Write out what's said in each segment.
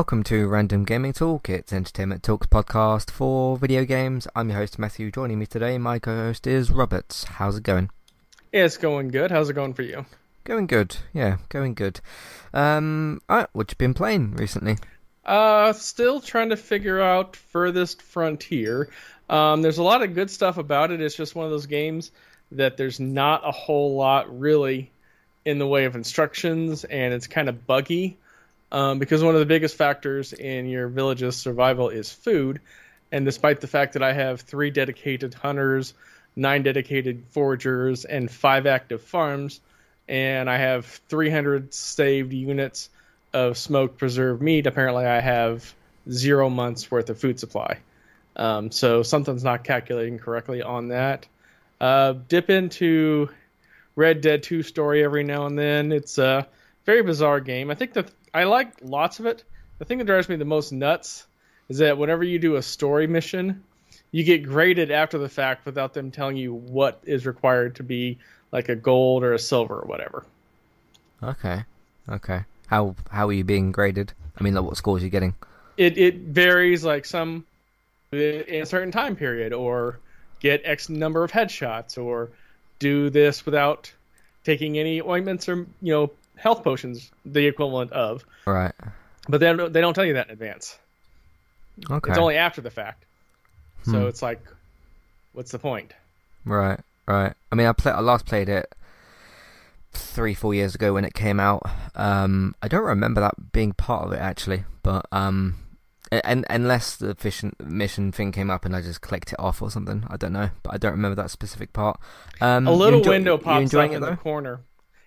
Welcome to Random Gaming Talk. It's Entertainment Talks podcast for video games. I'm your host Matthew. Joining me today, my co-host is Roberts. How's it going? It's going good. How's it going for you? Going good. Yeah, going good. Um, alright, what you been playing recently? Uh, still trying to figure out Farthest Frontier. Um, there's a lot of good stuff about it. It's just one of those games that there's not a whole lot really in the way of instructions, and it's kind of buggy um, because one of the biggest factors in your village's survival is food. And despite the fact that I have three dedicated hunters, nine dedicated foragers, and five active farms, and I have 300 saved units of smoked preserved meat, apparently I have zero months worth of food supply. Um, so something's not calculating correctly on that. Uh, dip into Red Dead 2 story every now and then. It's a very bizarre game. I think that I like lots of it. The thing that drives me the most nuts is that whenever you do a story mission, you get graded after the fact without them telling you what is required to be like a gold or a silver or whatever. Okay, okay. How how are you being graded? I mean, like, what scores are you getting? It it varies. Like some in a certain time period, or get X number of headshots, or do this without taking any ointments or you know health potions the equivalent of. Right. But they don't, they don't tell you that in advance. Okay. It's only after the fact. So Hmm. it's like, what's the point? Right, right. I mean, I play. I last played it three, four years ago when it came out. Um, I don't remember that being part of it actually, but um, and unless the mission mission thing came up and I just clicked it off or something, I don't know. But I don't remember that specific part. Um, a little enjoy- window pops up in the corner.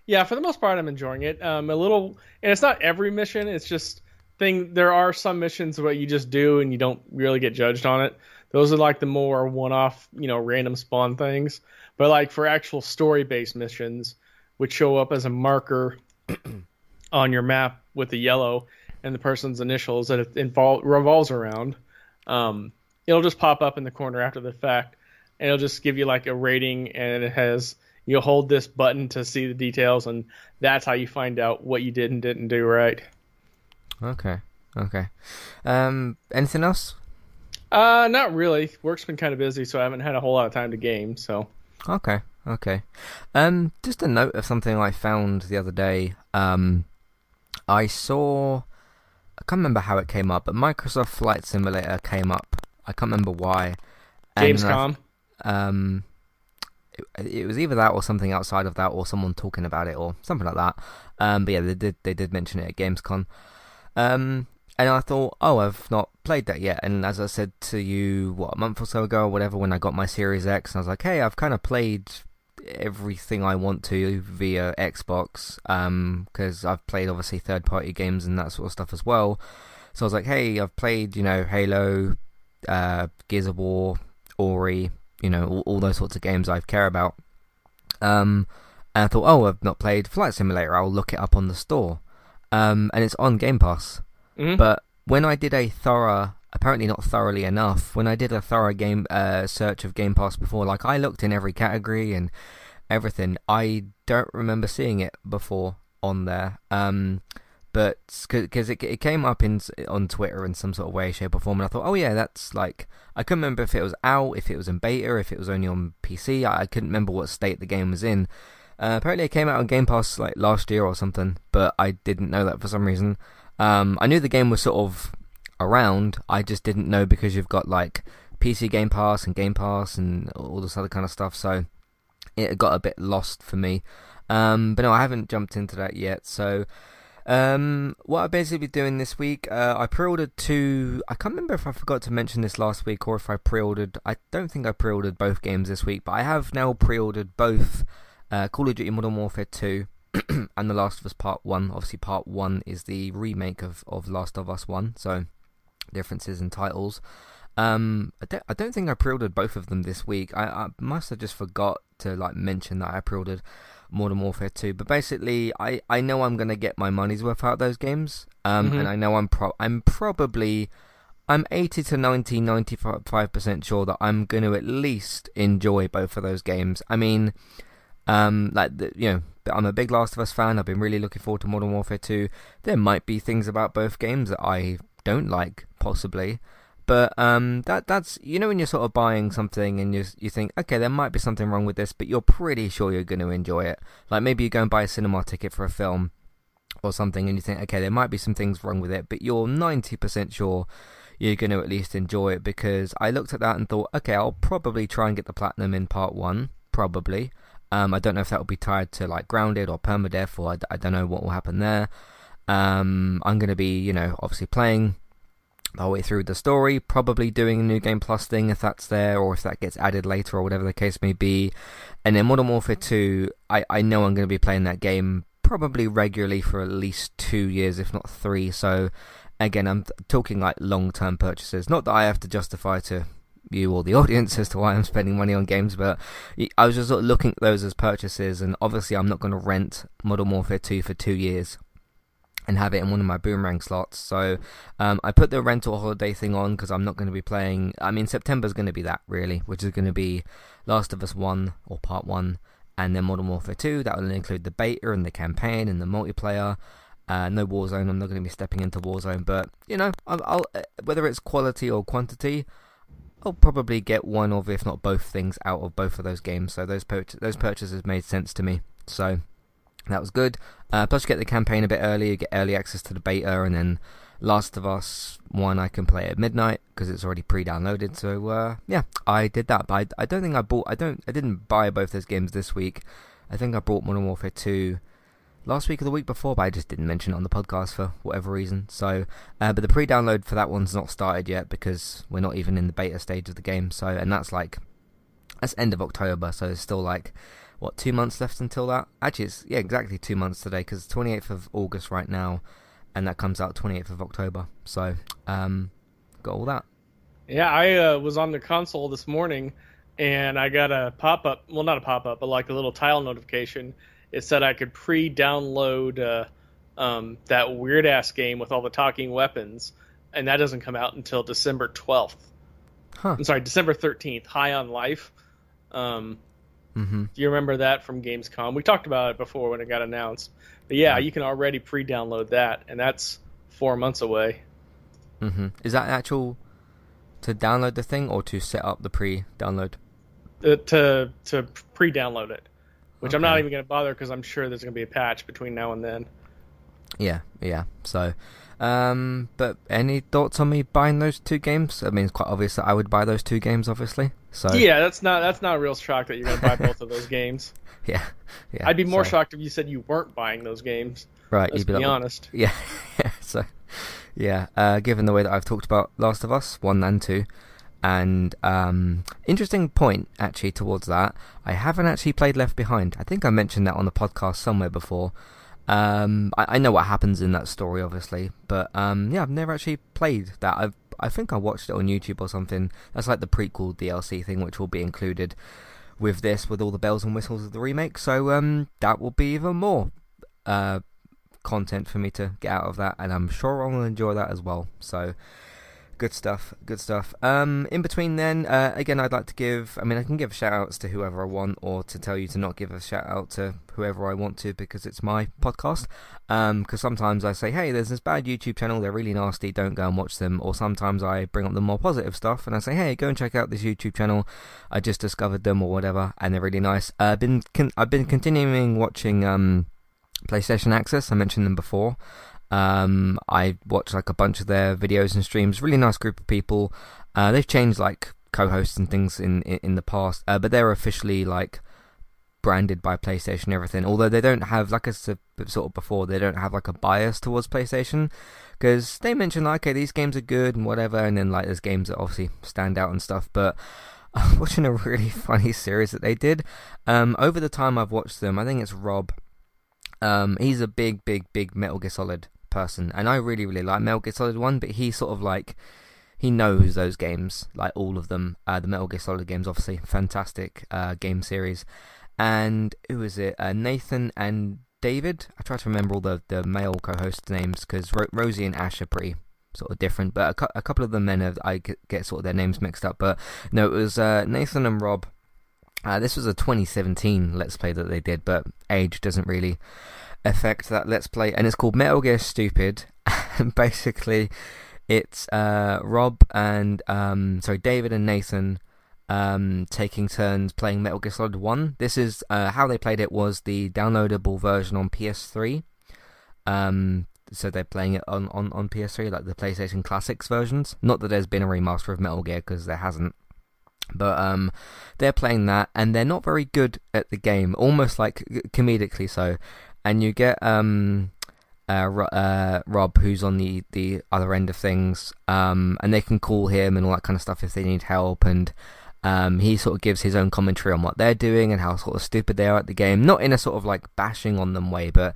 Yeah, for the most part, I'm enjoying it. Um, a little, and it's not every mission. It's just thing. There are some missions where you just do and you don't really get judged on it. Those are like the more one-off, you know, random spawn things. But like for actual story-based missions, which show up as a marker on your map with the yellow and the person's initials that it invol- revolves around, um, it'll just pop up in the corner after the fact, and it'll just give you like a rating, and it has you hold this button to see the details, and that's how you find out what you did and didn't do right. Okay, okay. Um, anything else? Uh, not really. Work's been kind of busy, so I haven't had a whole lot of time to game. So Okay, okay. Um, just a note of something I found the other day. Um, I saw. I can't remember how it came up, but Microsoft Flight Simulator came up. I can't remember why. And I- Gamescom. um, it, was either that or something outside of that, or someone talking about it, or something like that. Um, but yeah, they did they did mention it at Gamescom. Um, and I thought, oh, I've not played that yet. And as I said to you, what a month or so ago, or whatever, when I got my Series X, I was like, hey, I've kind of played everything I want to via Xbox, um, because I've played obviously third party games and that sort of stuff as well. So I was like, hey, I've played, you know, Halo, uh, Gears of War, Ori, you know, all, all those sorts of games I care about. Um, and I thought, oh, I've not played Flight Simulator. I'll look it up on the store. Um, and it's on Game Pass. Mhm. But when I did a thorough, apparently not thoroughly enough, when I did a thorough game uh, search of Game Pass before, like I looked in every category and everything, I don't remember seeing it before on there. Um, but because it, it came up in on Twitter in some sort of way, shape, or form, and I thought, oh yeah, that's like I couldn't remember if it was out, if it was in beta, if it was only on PC. I, I couldn't remember what state the game was in. Uh, apparently, it came out on Game Pass like last year or something, but I didn't know that for some reason. Um, I knew the game was sort of around. I just didn't know because you've got like PC Game Pass and Game Pass and all this other kind of stuff. So it got a bit lost for me. Um, but no, I haven't jumped into that yet. So um, what I've basically been doing this week, uh, I pre-ordered two. I can't remember if I forgot to mention this last week or if I pre-ordered. I don't think I pre-ordered both games this week, but I have now pre-ordered both uh, Call of Duty Modern Warfare 2 and The Last of Us Part 1. Obviously, Part 1 is the remake of, of Last of Us 1, so differences in titles. Um, I don't, I don't think I pre-ordered both of them this week. I, I must have just forgot to like mention that I pre-ordered Modern Warfare 2. But basically, I, I know I'm gonna get my money's worth out of those games. Um, Mhm. and I know I'm pro I'm probably I'm 80 to 90, 95 percent sure that I'm going to at least enjoy both of those games. I mean, um, like the, you know, I'm a big Last of Us fan. I've been really looking forward to Modern Warfare 2. There might be things about both games that I don't like, possibly. But um, that that's you know when you're sort of buying something and you you think okay there might be something wrong with this, but you're pretty sure you're going to enjoy it. Like maybe you go and buy a cinema ticket for a film or something, and you think okay there might be some things wrong with it, but you're ninety percent sure you're going to at least enjoy it because I looked at that and thought okay I'll probably try and get the platinum in part one probably. Um, I don't know if that will be tied to like grounded or permadeath or I, I don't know what will happen there. Um, I'm going to be you know obviously playing the way through the story, probably doing a new game plus thing if that's there, or if that gets added later, or whatever the case may be. And then Modern Warfare 2, I, I know I'm going to be playing that game probably regularly for at least two years, if not three. So, again, I'm talking like long term purchases. Not that I have to justify to you or the audience as to why I'm spending money on games, but I was just sort of looking at those as purchases, and obviously I'm not going to rent Modern Warfare 2 for two years and have it in one of my boomerang slots. So um, I put the rental holiday thing on because I'm not going to be playing. I mean, September's going to be that really, which is going to be Last of Us One or Part One, and then Modern Warfare Two. That will include the beta and the campaign and the multiplayer. Uh, no Warzone. I'm not going to be stepping into Warzone, but you know, I'll, I'll uh, whether it's quality or quantity. I'll probably get one of, if not both, things out of both of those games. So those pur- those purchases made sense to me. So that was good. Uh, plus, you get the campaign a bit early. You get early access to the beta, and then Last of Us One I can play at midnight because it's already pre-downloaded. So uh, yeah, I did that. But I, I, don't think I bought. I don't. I didn't buy both those games this week. I think I bought Modern Warfare Two last week or the week before, but I just didn't mention it on the podcast for whatever reason. So, uh, but the pre-download for that one's not started yet because we're not even in the beta stage of the game. So, and that's like that's end of October. So it's still like what two months left until that? Actually, it's yeah, exactly two months today because it's 28th of August right now, and that comes out 28th of October. So, um, got all that. Yeah, I uh, was on the console this morning, and I got a pop up. Well, not a pop up, but like a little tile notification. It said I could pre-download uh, um, that weird ass game with all the talking weapons, and that doesn't come out until December 12th. Huh. I'm sorry, December 13th. High on Life. Um, Mm-hmm. Do you remember that from Gamescom? We talked about it before when it got announced. But yeah, you can already pre-download that, and that's four months away. Mm-hmm. Is that actual to download the thing or to set up the pre-download? Uh, to to pre-download it, which Okay. I'm not even going to bother because I'm sure there's going to be a patch between now and then. Yeah, yeah. So, um, but any thoughts on me buying those two games? I mean, it's quite obvious that I would buy those two games, obviously. So Yeah, that's not that's not a real shock that you're going to buy both of those games. yeah, yeah. I'd be more so- shocked if you said you weren't buying those games. Right, Let's you'd be be like, honest. Yeah, yeah. So, yeah. Uh, given the way that I've talked about Last of Us one and two, and um, interesting point actually towards that, I haven't actually played Left Behind. I think I mentioned that on the podcast somewhere before. Um, I, I know what happens in that story, obviously, but um, yeah, I've never actually played that. I've I think I watched it on YouTube or something. That's like the prequel DLC thing, which will be included with this, with all the bells and whistles of the remake. So um, that will be even more uh, content for me to get out of that, and I'm sure I'll enjoy that as well. So, good stuff, good stuff. Um, in between, then uh, again, I'd like to give. I mean, I can give shout outs to whoever I want, or to tell you to not give a shout out to whoever I want to because it's my podcast. Because sometimes I say, hey, there's this bad YouTube channel, they're really nasty, don't go and watch them. Or sometimes I bring up the more positive stuff and I say, hey, go and check out this YouTube channel. I just discovered them or whatever, and they're really nice. Uh, I've been con- I've been continuing watching. Um, PlayStation Access. I mentioned them before. Um, I watched like a bunch of their videos and streams. Really nice group of people. Uh, they've changed like co-hosts and things in in, in the past, uh, but they're officially like branded by PlayStation and everything. Although they don't have, like I said sort of before, they don't have like a bias towards PlayStation because they mention like, okay, these games are good and whatever, and then like there's games that obviously stand out and stuff, but. I'm watching a really funny series that they did. Um, over the time I've watched them, I think it's Rob um, he's a big, big, big Metal Gear Solid person, and I really, really like Metal Gear Solid One. But he sort of like he knows those games, like all of them. Uh, the Metal Gear Solid games, obviously, fantastic uh, game series. And who is it? Uh, Nathan and David. I try to remember all the the male co-host names because Ro- Rosie and Ash are pretty sort of different, but a, cou- a couple of the men I get, get sort of their names mixed up. But no, it was uh, Nathan and Rob Uh, this was a 2017 Let's Play that they did, but age doesn't really affect that Let's Play, and it's called Metal Gear Stupid. and basically, it's uh, Rob and um, sorry David and Nathan um, taking turns playing Metal Gear Solid One. This is uh, how they played it was the downloadable version on PS3. Um, so they're playing it on, on, on PS3, like the PlayStation Classics versions. Not that there's been a remaster of Metal Gear because there hasn't. But um, they're playing that, and they're not very good at the game, almost like comedically so. And you get um, uh, uh, Rob, who's on the, the other end of things, um, and they can call him and all that kind of stuff if they need help. And um, he sort of gives his own commentary on what they're doing and how sort of stupid they are at the game. Not in a sort of like bashing on them way, but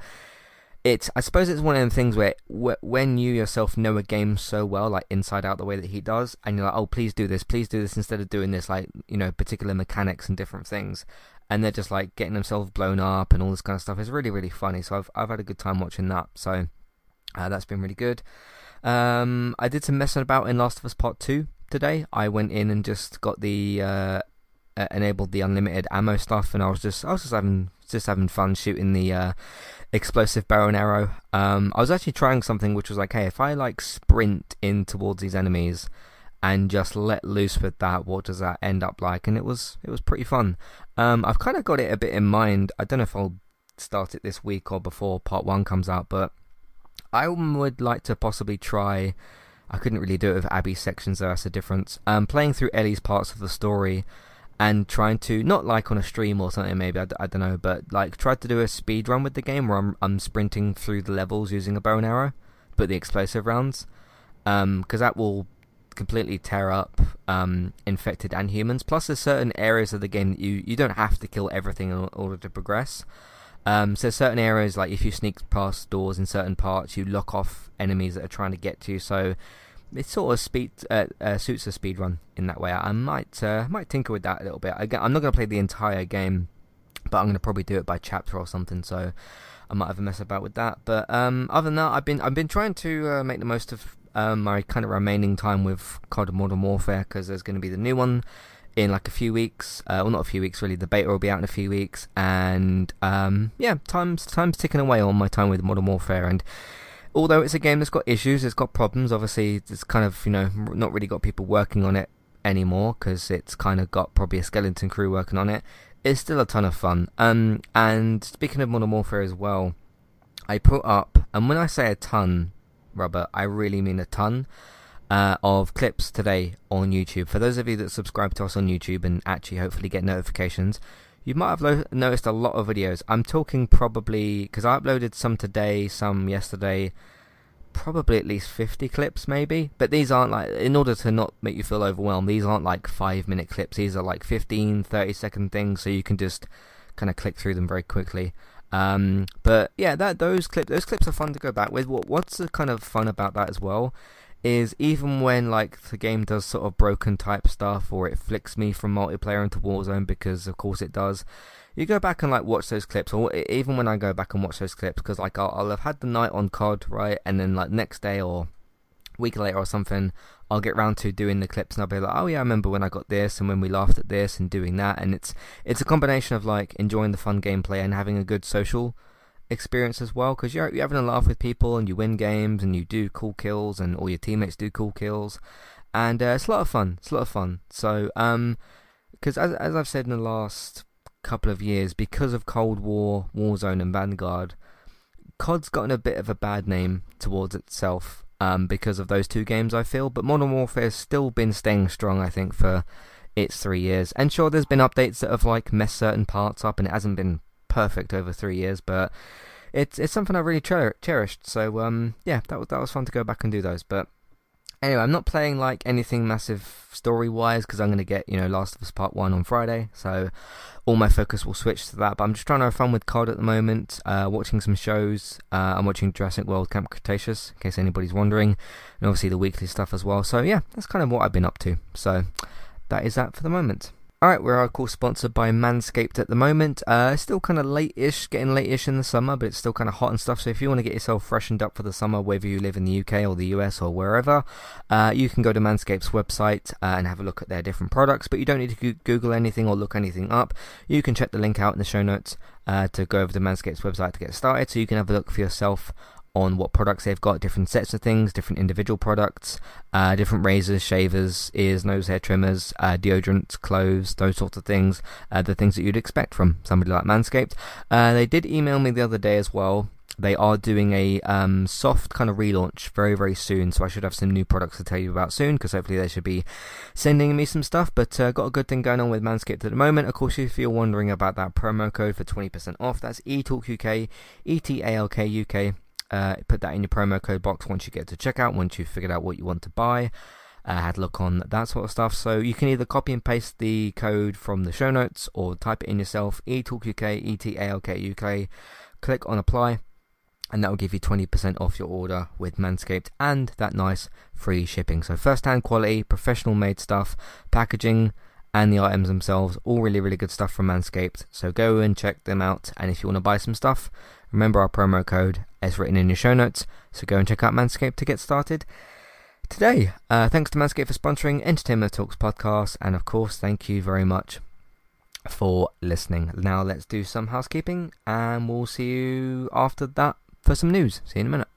it's I suppose it's one of the things where when you yourself know a game so well, like inside out the way that he does, and you're like, oh, please do this, please do this instead of doing this, like you know, particular mechanics and different things, and they're just like getting themselves blown up and all this kind of stuff. It's really really funny. So I've I've had a good time watching that. So uh, that's been really good. Um, I did some messing about in Last of Us Part Two today. I went in and just got the uh, enabled the unlimited ammo stuff, and I was just I was just having just having fun shooting the uh, explosive bow and arrow. Um, I was actually trying something which was like, hey, if I like sprint in towards these enemies and just let loose with that, what does that end up like? And it was it was pretty fun. Um, I've kind of got it a bit in mind. I don't know if I'll start it this week or before part one comes out, but I would like to possibly try. I couldn't really do it with Abby's sections, though. That's a difference. Um, playing through Ellie's parts of the story and trying to not like on a stream or something maybe I, don't know but like try to do a speed run with the game where I'm I'm sprinting through the levels using a bow and arrow but the explosive rounds because um, that will completely tear up um, infected and humans plus there's certain areas of the game that you you don't have to kill everything in order to progress um, so certain areas like if you sneak past doors in certain parts you lock off enemies that are trying to get to you so it sort of speed uh, uh, suits a speed run in that way. I might uh, might tinker with that a little bit. I, am not going to play the entire game, but I'm going to probably do it by chapter or something. So I might have a mess about with that. But um, other than that, I've been I've been trying to uh, make the most of um, my kind of remaining time with COD Modern Warfare because there's going to be the new one in like a few weeks. Uh, well, not a few weeks really. The beta will be out in a few weeks, and um, yeah, time's time's ticking away on my time with Modern Warfare and although it's a game that's got issues, it's got problems. Obviously, it's kind of you know not really got people working on it anymore because it's kind of got probably a skeleton crew working on it. It's still a ton of fun. Um, and speaking of Modern Warfare as well, I put up, and when I say a ton, Robert, I really mean a ton. Uh, of clips today on YouTube. For those of you that subscribe to us on YouTube and actually hopefully get notifications, you might have lo- noticed a lot of videos. I'm talking probably because I uploaded some today, some yesterday, probably at least 50 clips maybe. But these aren't like, in order to not make you feel overwhelmed, these aren't like 5 minute clips. These are like 15, 30 second things, so you can just kind of click through them very quickly. Um, but yeah, that those clips those clips are fun to go back with. What what's kind of fun about that as well is even when like the game does sort of broken type stuff or it flicks me from multiplayer into Warzone because of course it does. You go back and like watch those clips, or even when I go back and watch those clips, because like I'll, I'll have had the night on COD right, and then like next day or week later or something, I'll get round to doing the clips and I'll be like, oh yeah, I remember when I got this and when we laughed at this and doing that, and it's it's a combination of like enjoying the fun gameplay and having a good social experience as well because you're, you're having a laugh with people and you win games and you do cool kills and all your teammates do cool kills. And uh, it's a lot of fun it's a lot of fun. So um because as, as I've said in the last couple of years because of Cold War Warzone and Vanguard COD's gotten a bit of a bad name towards itself um, because of those two games I feel but Modern Warfare has still been staying strong I think for its three years and sure there's been updates that have like messed certain parts up and it hasn't been perfect over three years, but it's it's something I really cher- cherished. So um, yeah, that was that was fun to go back and do those. But anyway, I'm not playing like anything massive story wise because I'm going to get you know Last of Us Part One on Friday, so all my focus will switch to that. But I'm just trying to have fun with COD at the moment, uh, watching some shows. Uh, I'm watching Jurassic World Camp Cretaceous, in case anybody's wondering, and obviously the weekly stuff as well. So yeah, that's kind of what I've been up to. So that is that for the moment. Alright, we're of course sponsored by Manscaped at the moment. Uh, still kind of late-ish, getting late-ish in the summer, but it's still kind of hot and stuff. So if you want to get yourself freshened up for the summer, whether you live in the UK or the US or wherever, uh, you can go to Manscaped's website uh, and have a look at their different products. But you don't need to Google anything or look anything up. You can check the link out in the show notes uh, to go over to Manscaped's website to get started, so you can have a look for yourself on what products they've got, different sets of things, different individual products, uh, different razors, shavers, ears, nose hair trimmers, uh, deodorants, clothes, those sorts of things, uh, the things that you'd expect from somebody like Manscaped. Uh, they did email me the other day as well. They are doing a um, soft kind of relaunch very, very soon, so I should have some new products to tell you about soon because hopefully they should be sending me some stuff. But uh, got a good thing going on with Manscaped at the moment. Of course, if you're wondering about that promo code for 20% off, that's ETALKUK, E T A L K U K. Uh, put that in your promo code box once you get to checkout, once you've figured out what you want to buy. Uh, had a look on that sort of stuff. So you can either copy and paste the code from the show notes or type it in yourself. ETALKUK, E T A L K U K. Click on apply, and that will give you 20% off your order with Manscaped and that nice free shipping. So first hand quality, professional made stuff, packaging, and the items themselves, all really, really good stuff from Manscaped. So go and check them out. And if you want to buy some stuff, remember our promo code is written in your show notes. So go and check out Manscaped to get started today. Uh, thanks to Manscaped for sponsoring Entertainment Talks podcast. And of course, thank you very much for listening. Now let's do some housekeeping and we'll see you after that for some news. See you in a minute.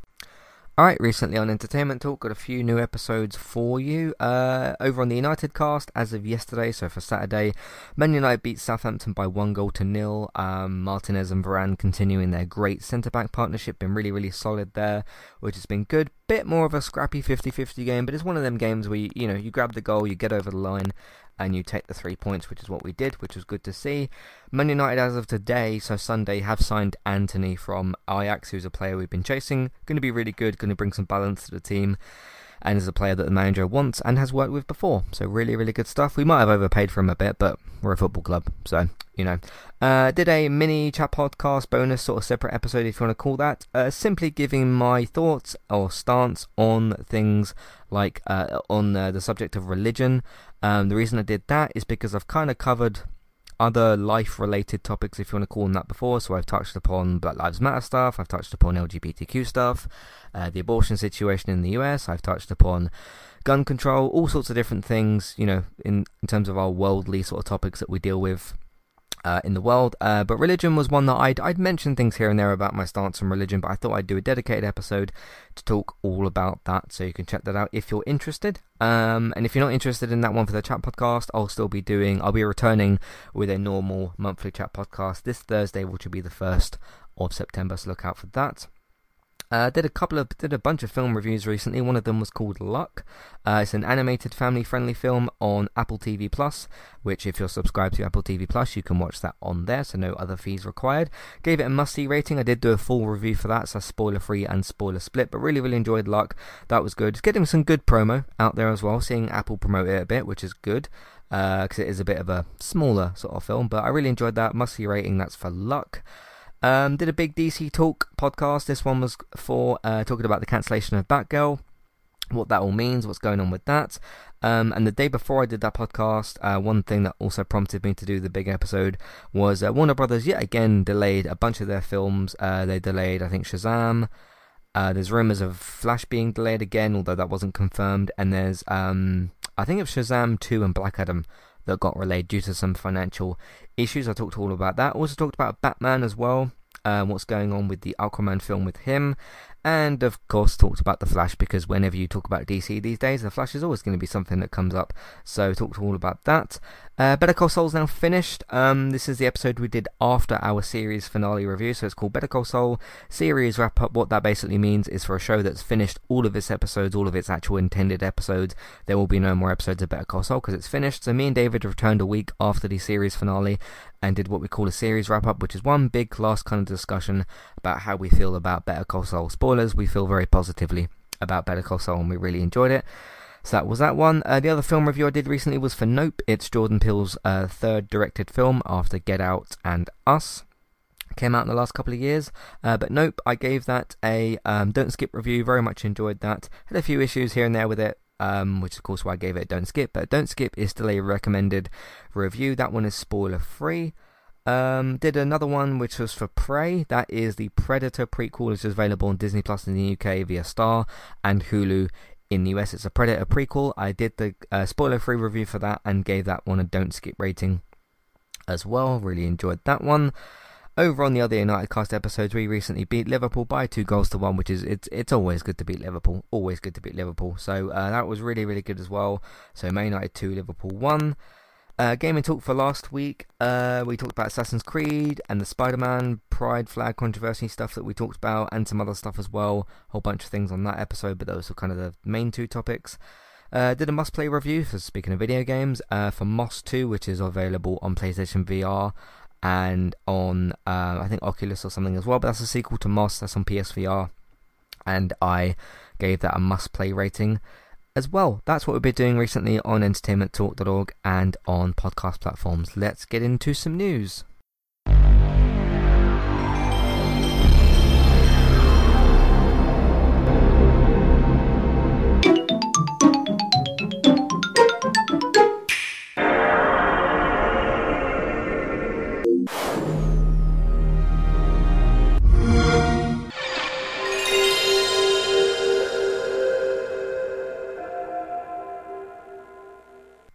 Alright, recently on Entertainment Talk, got a few new episodes for you. Uh, over on the United cast, as of yesterday, so for Saturday, Man United beat Southampton by one goal to nil. Um, Martinez and Varane continuing their great centre back partnership, been really, really solid there, which has been good. Bit more of a scrappy 50 50 game, but it's one of them games where you, you know, you grab the goal, you get over the line, and you take the three points, which is what we did, which was good to see. Man United, as of today, so Sunday, have signed Antony from Ajax, who's a player we've been chasing. Going to be really good, going to bring some balance to the team, and is a player that the manager wants and has worked with before. So really, really good stuff. We might have overpaid for him a bit, but we're a football club, so you know. Uh, did a mini chat podcast bonus, sort of separate episode, if you want to call that. Uh, simply giving my thoughts or stance on things like uh, on uh, the subject of religion. Um, the reason I did that is because I've kind of covered other life related topics, if you want to call them that, before. So I've touched upon Black Lives Matter stuff, I've touched upon LGBTQ stuff, uh, the abortion situation in the US, I've touched upon gun control, all sorts of different things, you know, in, in terms of our worldly sort of topics that we deal with uh, in the world. Uh, but religion was one that I'd, I'd mentioned things here and there about my stance on religion, but I thought I'd do a dedicated episode to talk all about that. So you can check that out if you're interested. Um, and if you're not interested in that one for the chat podcast, I'll still be doing, I'll be returning with a normal monthly chat podcast this Thursday, which will be the 1st of September. So look out for that. Uh, did a couple of did a bunch of film reviews recently. One of them was called Luck. Uh, it's an animated family-friendly film on Apple TV Plus, which if you're subscribed to Apple TV Plus, you can watch that on there. So no other fees required. Gave it a must-see rating. I did do a full review for that, so spoiler-free and spoiler split. But really, really enjoyed Luck. That was good. Getting some good promo out there as well. Seeing Apple promote it a bit, which is good because uh, it is a bit of a smaller sort of film. But I really enjoyed that. Must-see rating. That's for Luck. Um, did a big DC Talk podcast. This one was for uh, talking about the cancellation of Batgirl, what that all means, what's going on with that. Um, and the day before I did that podcast, uh, one thing that also prompted me to do the big episode was uh, Warner Brothers yet again delayed a bunch of their films. Uh, they delayed, I think, Shazam. Uh, there's rumors of Flash being delayed again, although that wasn't confirmed. And there's, um, I think, of Shazam 2 and Black Adam that got relayed due to some financial issues. I talked all about that. Also talked about Batman as well. Um, what's going on with the Aquaman film with him, and of course talked about the Flash because whenever you talk about DC these days, the Flash is always going to be something that comes up. So talked all about that. Uh, Better Call Saul's now finished. Um, this is the episode we did after our series finale review, so it's called Better Call Saul series wrap up. What that basically means is for a show that's finished all of its episodes, all of its actual intended episodes, there will be no more episodes of Better Call Saul because it's finished. So me and David returned a week after the series finale and did what we call a series wrap up, which is one big last kind of discussion about how we feel about Better Call. Spoilers, we feel very positively about Better Call Saul and we really enjoyed it. So that was that one. Uh, the other film review I did recently was for Nope. It's Jordan Peele's uh, third directed film after Get Out and Us. Came out in the last couple of years, uh, but Nope, I gave that a um, don't skip review. Very much enjoyed that. Had a few issues here and there with it, um, which of course why I gave it Don't Skip. But Don't Skip is still a recommended review. That one is spoiler free. Um, did another one which was for Prey. That is the Predator prequel, which is available on Disney Plus in the UK via Star and Hulu in the US. It's a Predator prequel. I did the uh, spoiler free review for that and gave that one a Don't Skip rating as well. Really enjoyed that one. Over on the other United Cast episodes, we recently beat Liverpool by two goals to one, which is it's it's always good to beat Liverpool. Always good to beat Liverpool. So uh, that was really really good as well. So Man United two, Liverpool one. Uh, gaming talk for last week. Uh, we talked about Assassin's Creed and the Spider-Man Pride flag controversy stuff that we talked about, and some other stuff as well. A whole bunch of things on that episode, but those were kind of the main two topics. Uh, did a must play review for speaking of video games uh, for Moss 2, which is available on PlayStation VR and on uh, I think Oculus or something as well. But that's a sequel to Moss. That's on PSVR, and I gave that a must-play rating as well. That's what we've been doing recently on entertainmenttalk.org and on podcast platforms. Let's get into some news.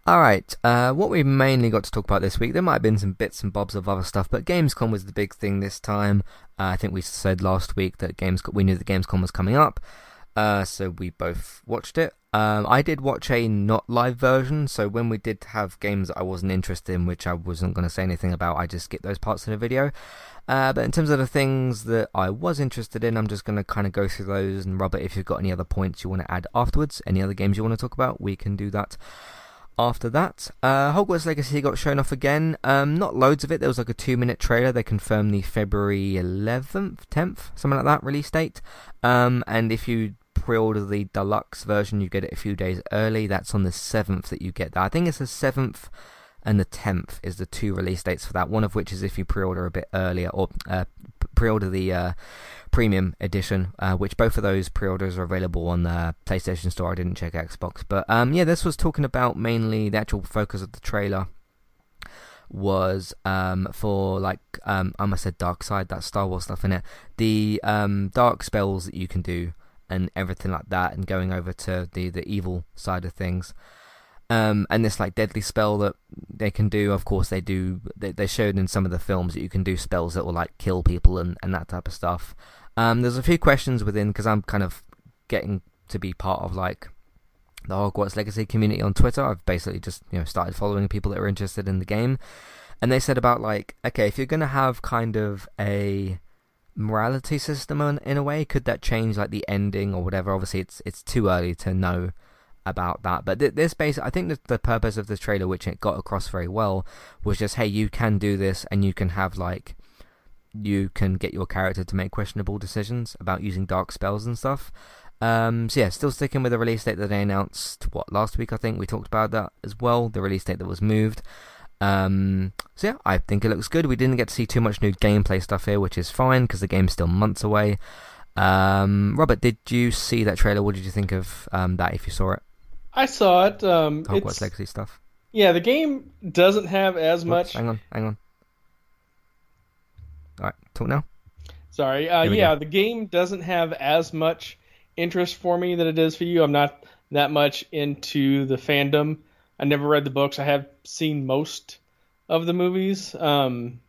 Alright, uh, what we've mainly got to talk about this week, there might have been some bits and bobs of other stuff, but Gamescom was the big thing this time. Uh, I think we said last week that Gamescom, we knew that Gamescom was coming up, uh, so we both watched it. Um, I did watch a not live version, so when we did have games I wasn't interested in, which I wasn't going to say anything about, I just skipped those parts of the video. Uh, but in terms of the things that I was interested in, I'm just going to kind of go through those. And Robert, if you've got any other points you want to add afterwards, any other games you want to talk about, we can do that after that. Uh, Hogwarts Legacy got shown off again. Um, not loads of it. There was like a two minute trailer. They confirmed the February 11th, 10th, something like that release date. Um, and if you pre order the deluxe version, you get it a few days early. That's on the 7th that you get that. I think it's the 7th and the 10th is the two release dates for that. One of which is if you pre order a bit earlier or uh, pre order the. Uh, Premium Edition, uh, which both of those pre-orders are available on the PlayStation Store. I didn't check Xbox, but um, yeah, this was talking about mainly the actual focus of the trailer was um, for like um, I almost said dark side, that Star Wars stuff in it. The um, dark spells that you can do and everything like that, and going over to the the evil side of things. Um, and this like deadly spell that they can do. Of course, they do. They, they showed in some of the films that you can do spells that will like kill people and, and that type of stuff. Um, there's a few questions within because I'm kind of getting to be part of like the Hogwarts Legacy community on Twitter. I've basically just you know started following people that are interested in the game, and they said about like okay, if you're gonna have kind of a morality system in, in a way? Could that change like the ending or whatever? Obviously, it's it's too early to know about that. But th- this base, I think the purpose of the trailer, which it got across very well, was just hey, you can do this, and you can have like you can get your character to make questionable decisions about using dark spells and stuff. Um, so yeah, still sticking with the release date that they announced. What last week? I think we talked about that as well. The release date that was moved. Um, so yeah, I think it looks good. We didn't get to see too much new gameplay stuff here, which is fine because the game's still months away. Um, Robert, did you see that trailer? What did you think of um, that? If you saw it, I saw it. Um, Hogwarts it's, Legacy stuff. yeah, the game doesn't have as Whoops, much. Hang on, hang on. All right, talk now. Sorry. Uh, yeah, go. the game doesn't have as much interest for me that it is for you. I'm not that much into the fandom. I never read the books. I have seen most of the movies. Um,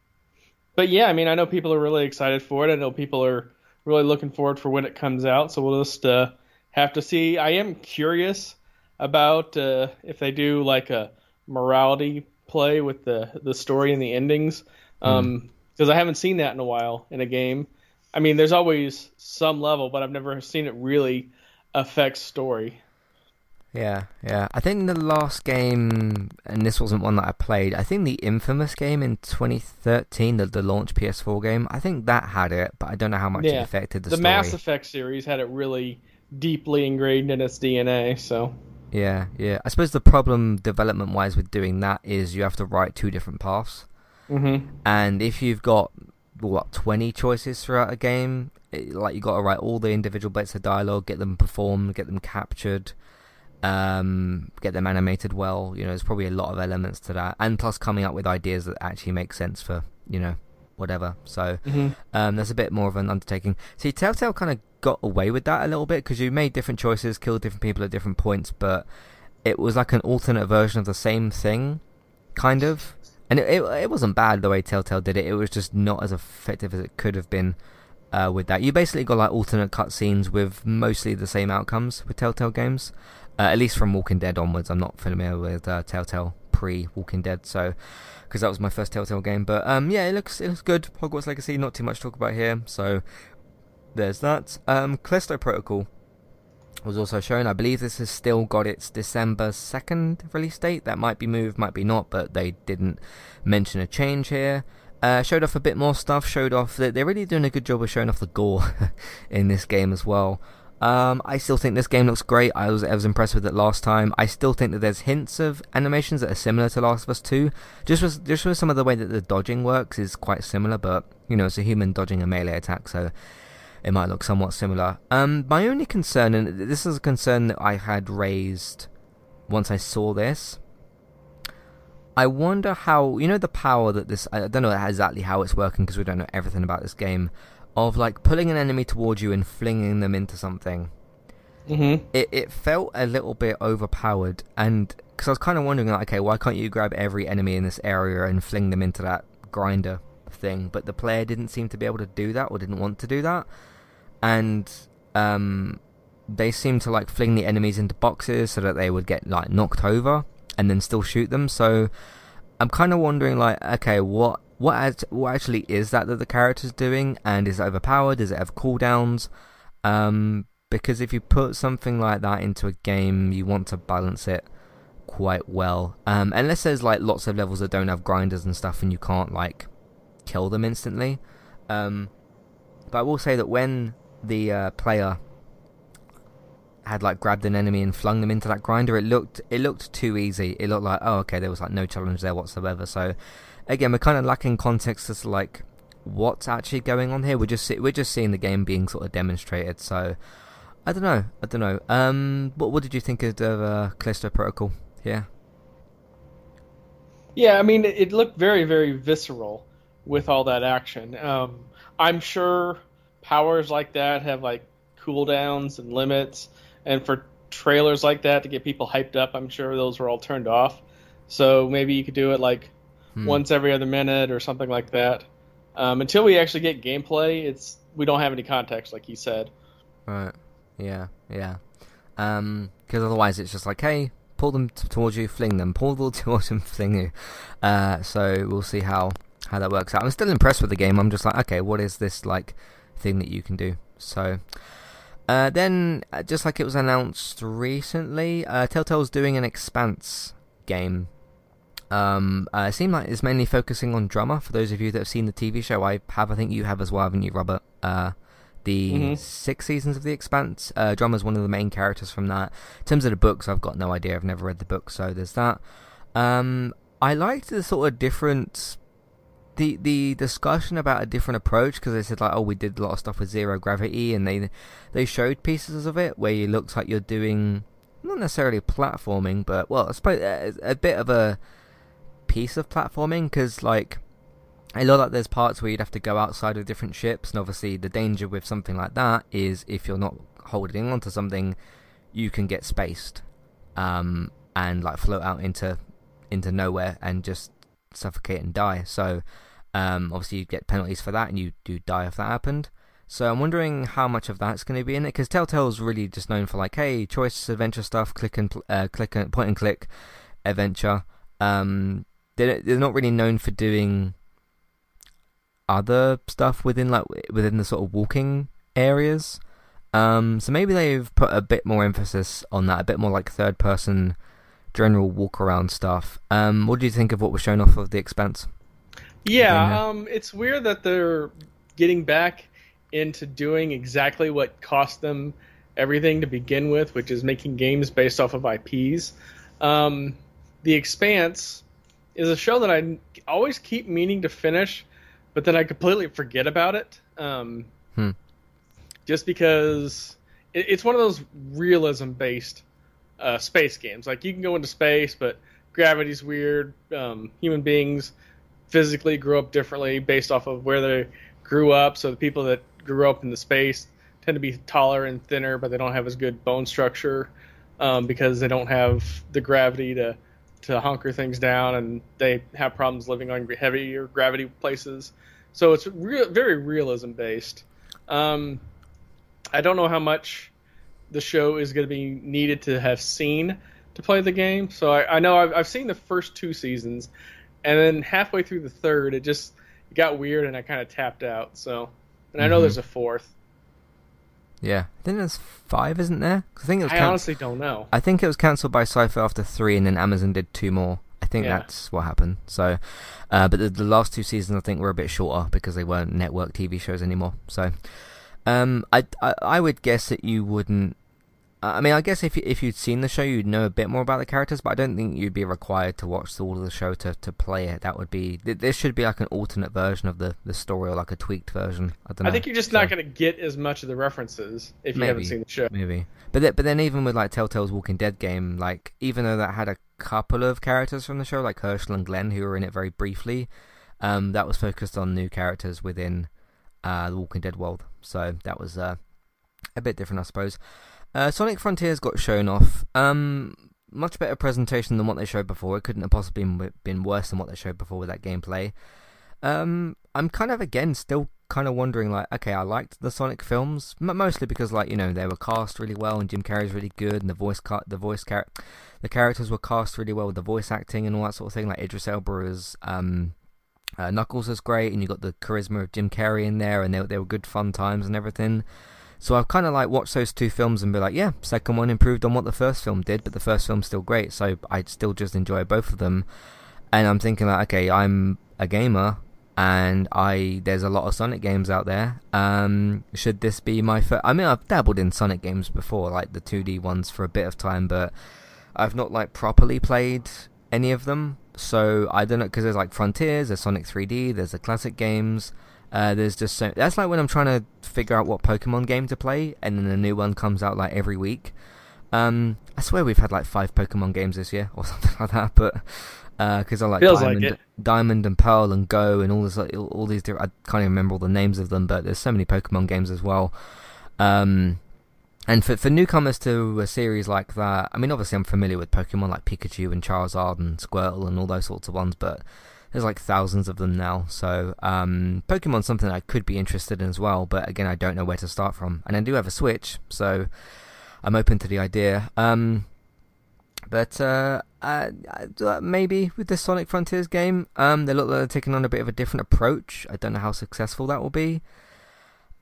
but yeah, I mean, I know people are really excited for it. I know people are really looking forward for when it comes out. So we'll just uh, have to see. I am curious about uh, if they do like a morality play with the the story and the endings, because I haven't seen that in a while in a game. I mean, there's always some level, but I've never seen it really affect story. Yeah, yeah. I think the last game, and this wasn't one that I played. I think the infamous game in 2013, the, the launch PS4 game. I think that had it, but I don't know how much it affected the, story. The story. Mass Effect series had it really deeply ingrained in its DNA. So Yeah, yeah. I suppose the problem development-wise with doing that is you have to write two different paths, hmm and if you've got what 20 choices throughout a game, it, like you've got to write all the individual bits of dialogue, get them performed, get them captured. um, get them animated well. You know, there's probably a lot of elements to that, and plus coming up with ideas that actually make sense for you know whatever. So hmm um, that's a bit more of an undertaking. See, Telltale kind of got away with that a little bit because you made different choices, killed different people at different points, but it was like an alternate version of the same thing, kind of. And it, it, it wasn't bad the way Telltale did it. It was just not as effective as it could have been uh, with that. You basically got like alternate cutscenes with mostly the same outcomes with Telltale games, uh, at least from Walking Dead onwards. I'm not familiar with uh, Telltale pre Walking Dead, so because that was my first Telltale game. But um, yeah, it looks it looks good. Hogwarts Legacy, not too much to talk about here. So there's that. Um, Callisto Protocol was also shown. I believe this has still got its December 2nd release date. That might be moved, might be not, but they didn't mention a change here. Uh, showed off a bit more stuff, showed off that they're really doing a good job of showing off the gore in this game as well. Um, I still think this game looks great. I was I was impressed with it last time. I still think that there's hints of animations that are similar to Last of Us 2. Just with, just with some of the way that the dodging works is quite similar, but you know it's a human dodging a melee attack, so it might look somewhat similar. Um, my only concern, and this is a concern that I had raised once I saw this. I wonder how you know the power that this. I don't know exactly how it's working because we don't know everything about this game. Of like pulling an enemy towards you and flinging them into something. hmm It it felt a little bit overpowered, and because I was kind of wondering, like, okay, why can't you grab every enemy in this area and fling them into that grinder thing? But the player didn't seem to be able to do that, or didn't want to do that, and um, they seemed to like fling the enemies into boxes so that they would get like knocked over and then still shoot them. So I'm kind of wondering, like, okay, what what what actually is that that the character's doing, and is it overpowered? Does it have cooldowns? Um, because if you put something like that into a game, you want to balance it quite well. Um, unless there's like lots of levels that don't have grinders and stuff, and you can't like kill them instantly. Um, but I will say that when the uh, player had like grabbed an enemy and flung them into that grinder, it looked it looked too easy. It looked like oh okay, there was like no challenge there whatsoever. So again, we're kind of lacking context as like what's actually going on here. We're just we're just seeing the game being sort of demonstrated. So I don't know, I don't know. Um, what what did you think of uh, Callisto Protocol here? Yeah, I mean, it, it looked very, very visceral with all that action. Um, I'm sure powers like that have like cooldowns and limits, and for trailers like that to get people hyped up, I'm sure those were all turned off. So maybe you could do it like Hmm. once every other minute or something like that. Um, until we actually get gameplay, it's we don't have any context, like you said. Right. Yeah. Yeah. Um, because otherwise it's just like, hey, pull them t- towards you, fling them, pull them towards them, fling you. Uh, so we'll see how how that works out. I'm still impressed with the game. I'm just like, okay, what is this like thing that you can do. So. Uh, then, uh, just like it was announced recently, uh, Telltale's doing an Expanse game. Um, uh, it seemed like it's mainly focusing on drama. For those of you that have seen the TV show, I have. I think you have as well, haven't you, Robert? Uh, the mm-hmm. six seasons of The Expanse. Uh, is one of the main characters from that. In terms of the books, I've got no idea. I've never read the book, so there's that. Um, I liked the sort of different the the discussion about a different approach because they said like oh we did a lot of stuff with zero gravity and they they showed pieces of it where it looks like you're doing not necessarily platforming but well I suppose a, a bit of a piece of platforming because like I know that there's parts where you'd have to go outside of different ships and obviously the danger with something like that is if you're not holding onto something you can get spaced um, and like float out into into nowhere and just suffocate and die. So um, obviously, you get penalties for that, and you do die if that happened. So I'm wondering how much of that's going to be in it because Telltale's really just known for like, hey, choice adventure stuff, click and uh, click and point and click adventure. Um, they're they're not really known for doing other stuff within like within the sort of walking areas. Um, so maybe they've put a bit more emphasis on that, a bit more like third person general walk around stuff. Um, what do you think of what was shown off of the Expanse? Yeah, um, it's weird that they're getting back into doing exactly what cost them everything to begin with, which is making games based off of IPs. Um, the Expanse is a show that I always keep meaning to finish, but then I completely forget about it. Um, hmm. Just because it, it's one of those realism based uh, space games. Like you can go into space, but gravity's weird. Um, human beings physically grew up differently based off of where they grew up. So the people that grew up in the space tend to be taller and thinner, but they don't have as good bone structure um, because they don't have the gravity to to hunker things down, and they have problems living on heavier gravity places. So it's re- very realism based. Um, I don't know how much the show is going to be needed to have seen to play the game. So I, I know I've, I've, seen the first two seasons, and then halfway through the third, it just it got weird, and I kind of tapped out. So, and I know mm-hmm. there's a fourth. Yeah, I think there's five, isn't there? I think it was. I can- honestly don't know. I think it was cancelled by Syfy after three, and then Amazon did two more. I think yeah. that's what happened. So, uh, but the, the, last two seasons I think were a bit shorter because they weren't network TV shows anymore. So, um, I, I I would guess that you wouldn't I mean, I guess if if you'd seen the show, you'd know a bit more about the characters, but I don't think you'd be required to watch all of the show to, to play it. That would be this should be like an alternate version of the, the story or like a tweaked version. I don't know. I think you're just so, not going to get as much of the references if you maybe, haven't seen the show. Maybe, but then, but then even with like Telltale's Walking Dead game, like even though that had a couple of characters from the show, like Hershel and Glenn, who were in it very briefly, um, that was focused on new characters within uh, the Walking Dead world. So that was uh, a bit different, I suppose. Uh, Sonic Frontiers got shown off. Um, much better presentation than what they showed before. It couldn't have possibly been worse than what they showed before with that gameplay. Um, I'm kind of again still kind of wondering like, okay, I liked the Sonic films mostly because like you know they were cast really well and Jim Carrey's really good and the voice cut the voice char- the characters were cast really well with the voice acting and all that sort of thing. Like Idris Elba um, uh, Knuckles is great and you got the charisma of Jim Carrey in there and they they were good fun times and everything. So I've kind of like watched those two films and be like, yeah, second one improved on what the first film did, but the first film's still great. So I still just enjoy both of them. And I'm thinking like, okay, I'm a gamer and I there's a lot of Sonic games out there. Um, should this be my first? I mean, I've dabbled in Sonic games before, like the 2D ones for a bit of time, but I've not like properly played any of them. So I don't know because there's like Frontiers, there's Sonic 3D, there's the classic games. Uh, there's just so that's like when I'm trying to figure out what Pokemon game to play, and then a new one comes out like every week. Um, I swear we've had like five Pokemon games this year or something like that, but because uh, I like Feels Diamond, like Diamond and Pearl and Go and all this, like, all, these different. I can't even remember all the names of them, but there's so many Pokemon games as well. Um, and for for newcomers to a series like that, I mean, obviously I'm familiar with Pokemon like Pikachu and Charizard and Squirtle and all those sorts of ones, but there's like thousands of them now. So um, Pokemon's something I could be interested in as well, but again, I don't know where to start from. And I do have a Switch, so I'm open to the idea. Um, but uh, uh, maybe with the Sonic Frontiers game, um, they look like they're taking on a bit of a different approach. I don't know how successful that will be.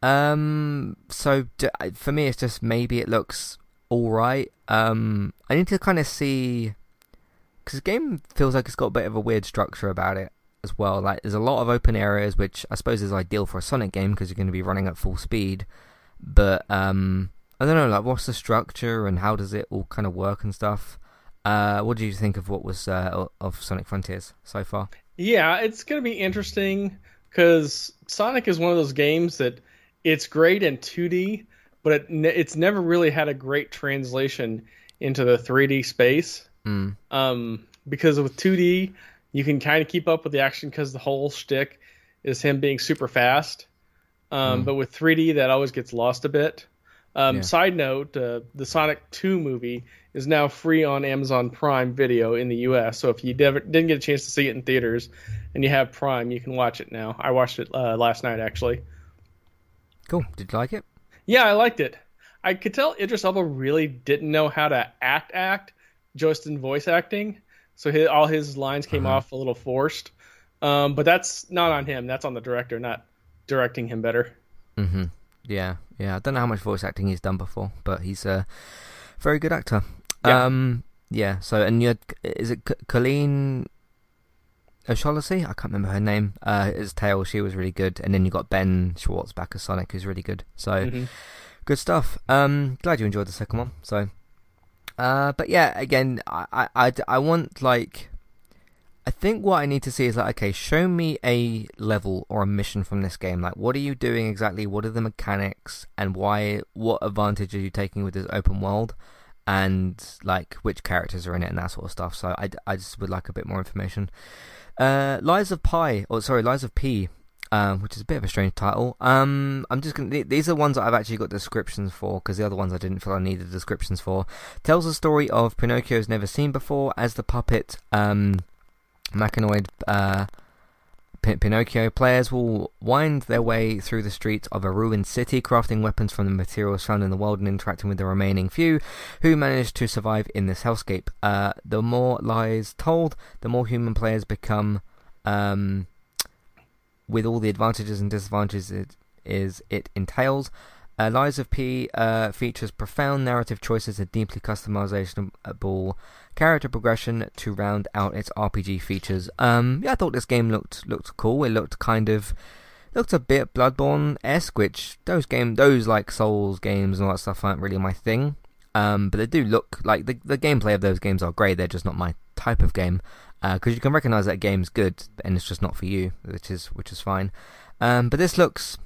Um, so for me, it's just maybe it looks all right. Um, I need to kind of see because the game feels like it's got a bit of a weird structure about it as well. Like there's a lot of open areas, which I suppose is ideal for a Sonic game because you're going to be running at full speed. But um, I don't know, like what's the structure and how does it all kind of work and stuff. Uh, what do you think of what was uh, of Sonic Frontiers so far? Yeah, it's going to be interesting because Sonic is one of those games that it's great in 2D, but it it's never really had a great translation into the 3D space. Mm. Um, because with 2D, you can kind of keep up with the action because the whole shtick is him being super fast. Um, mm. But with 3D, that always gets lost a bit. Um, yeah. Side note: uh, the Sonic 2 movie is now free on Amazon Prime Video in the U.S. So if you never, didn't get a chance to see it in theaters and you have Prime, you can watch it now. I watched it uh, last night actually. Cool. Did you like it? Yeah, I liked it. I could tell Idris Elba really didn't know how to act act, just in voice acting. So his, all his lines came uh-huh. off a little forced. Um, but that's not on him. That's on the director, not directing him better. Mm-hmm. Yeah, yeah. I don't know how much voice acting he's done before, but he's a very good actor. Yeah. Um, yeah. So, and you're is it Colleen O'Shaughnessy? I can't remember her name. Uh, as Tails, she was really good, and then you got Ben Schwartz back as Sonic, who's really good. So, mm-hmm. good stuff. Um, glad you enjoyed the second one. So, uh, but yeah, again, I, I, I, want like I think what I need to see is like, okay, show me a level or a mission from this game. Like, what are you doing exactly? What are the mechanics, and why? What advantage are you taking with this open world? And like, which characters are in it and that sort of stuff. So I, I just would like a bit more information. Uh, Lies of Pi, or sorry, Lies of P, um, which is a bit of a strange title. Um, I'm just gonna. These are ones that I've actually got descriptions for because the other ones I didn't feel I needed descriptions for. Tells the story of Pinocchio's never seen before as the puppet. Um, Mechanoid uh, Pinocchio players will wind their way through the streets of a ruined city, crafting weapons from the materials found in the world and interacting with the remaining few who manage to survive in this hellscape. Uh, the more lies told, the more human players become, um, with all the advantages and disadvantages it is it entails. Uh, Lies of P uh, features profound narrative choices and deeply customizable character progression to round out its RPG features. Um, yeah, I thought this game looked looked cool. It looked kind of looked a bit Bloodborne esque, which those game those like Souls games and all that stuff aren't really my thing. Um, but they do look like the the gameplay of those games are great. They're just not my type of game because uh, you can recognize that game's good and it's just not for you, which is which is fine. Um, but this looks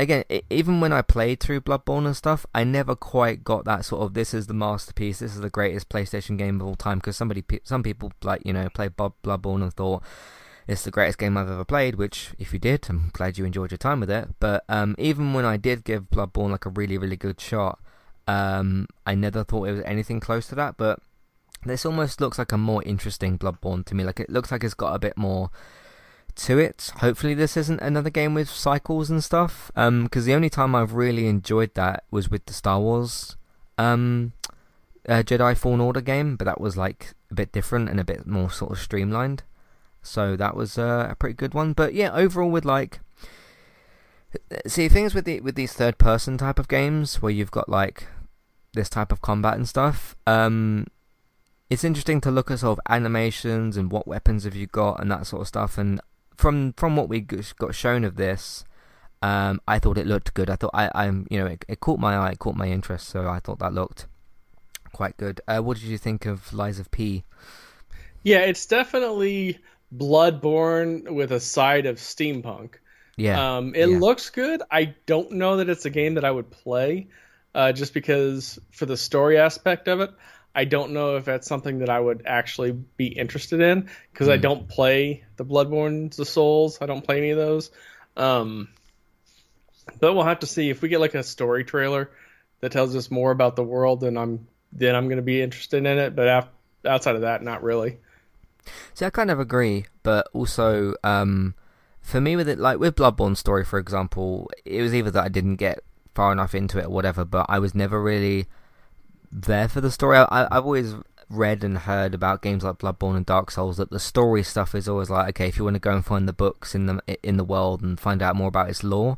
again, it, even when I played through Bloodborne and stuff, I never quite got that sort of this is the masterpiece, this is the greatest PlayStation game of all time. Because somebody, some people like you know played Bloodborne and thought it's the greatest game I've ever played. Which, if you did, I'm glad you enjoyed your time with it. But um, even when I did give Bloodborne like a really, really good shot, um, I never thought it was anything close to that. But this almost looks like a more interesting Bloodborne to me. Like it looks like it's got a bit more to it. Hopefully, this isn't another game with cycles and stuff. Um, because the only time I've really enjoyed that was with the Star Wars, um, uh, Jedi Fallen Order game, but that was like a bit different and a bit more sort of streamlined. So that was uh, a pretty good one. But yeah, overall, with like, see things with the with these third person type of games where you've got like this type of combat and stuff. Um, it's interesting to look at sort of animations and what weapons have you got and that sort of stuff. And from from what we got shown of this, um, I thought it looked good. I thought I, I'm, you know, it, it, caught my eye, it caught my interest, so I thought that looked quite good. Uh, what did you think of Lies of P? Yeah, it's definitely Bloodborne with a side of steampunk. Yeah, um, it yeah. looks good. I don't know that it's a game that I would play, uh, just because for the story aspect of it. I don't know if that's something that I would actually be interested in because mm. I hmm. don't play the Bloodborne, the Souls. I don't play any of those. Um, but we'll have to see if we get like a story trailer that tells us more about the world. Then I'm then I'm going to be interested in it. But af- outside of that, not really. See, I kind of agree, but also um, for me with it, like with Bloodborne story, for example, it was either that I didn't get far enough into it or whatever, but I was never really there for the story. I, I've always read and heard about games like Bloodborne and Dark Souls that the story stuff is always like okay if you want to go and find the books in the in the world and find out more about its lore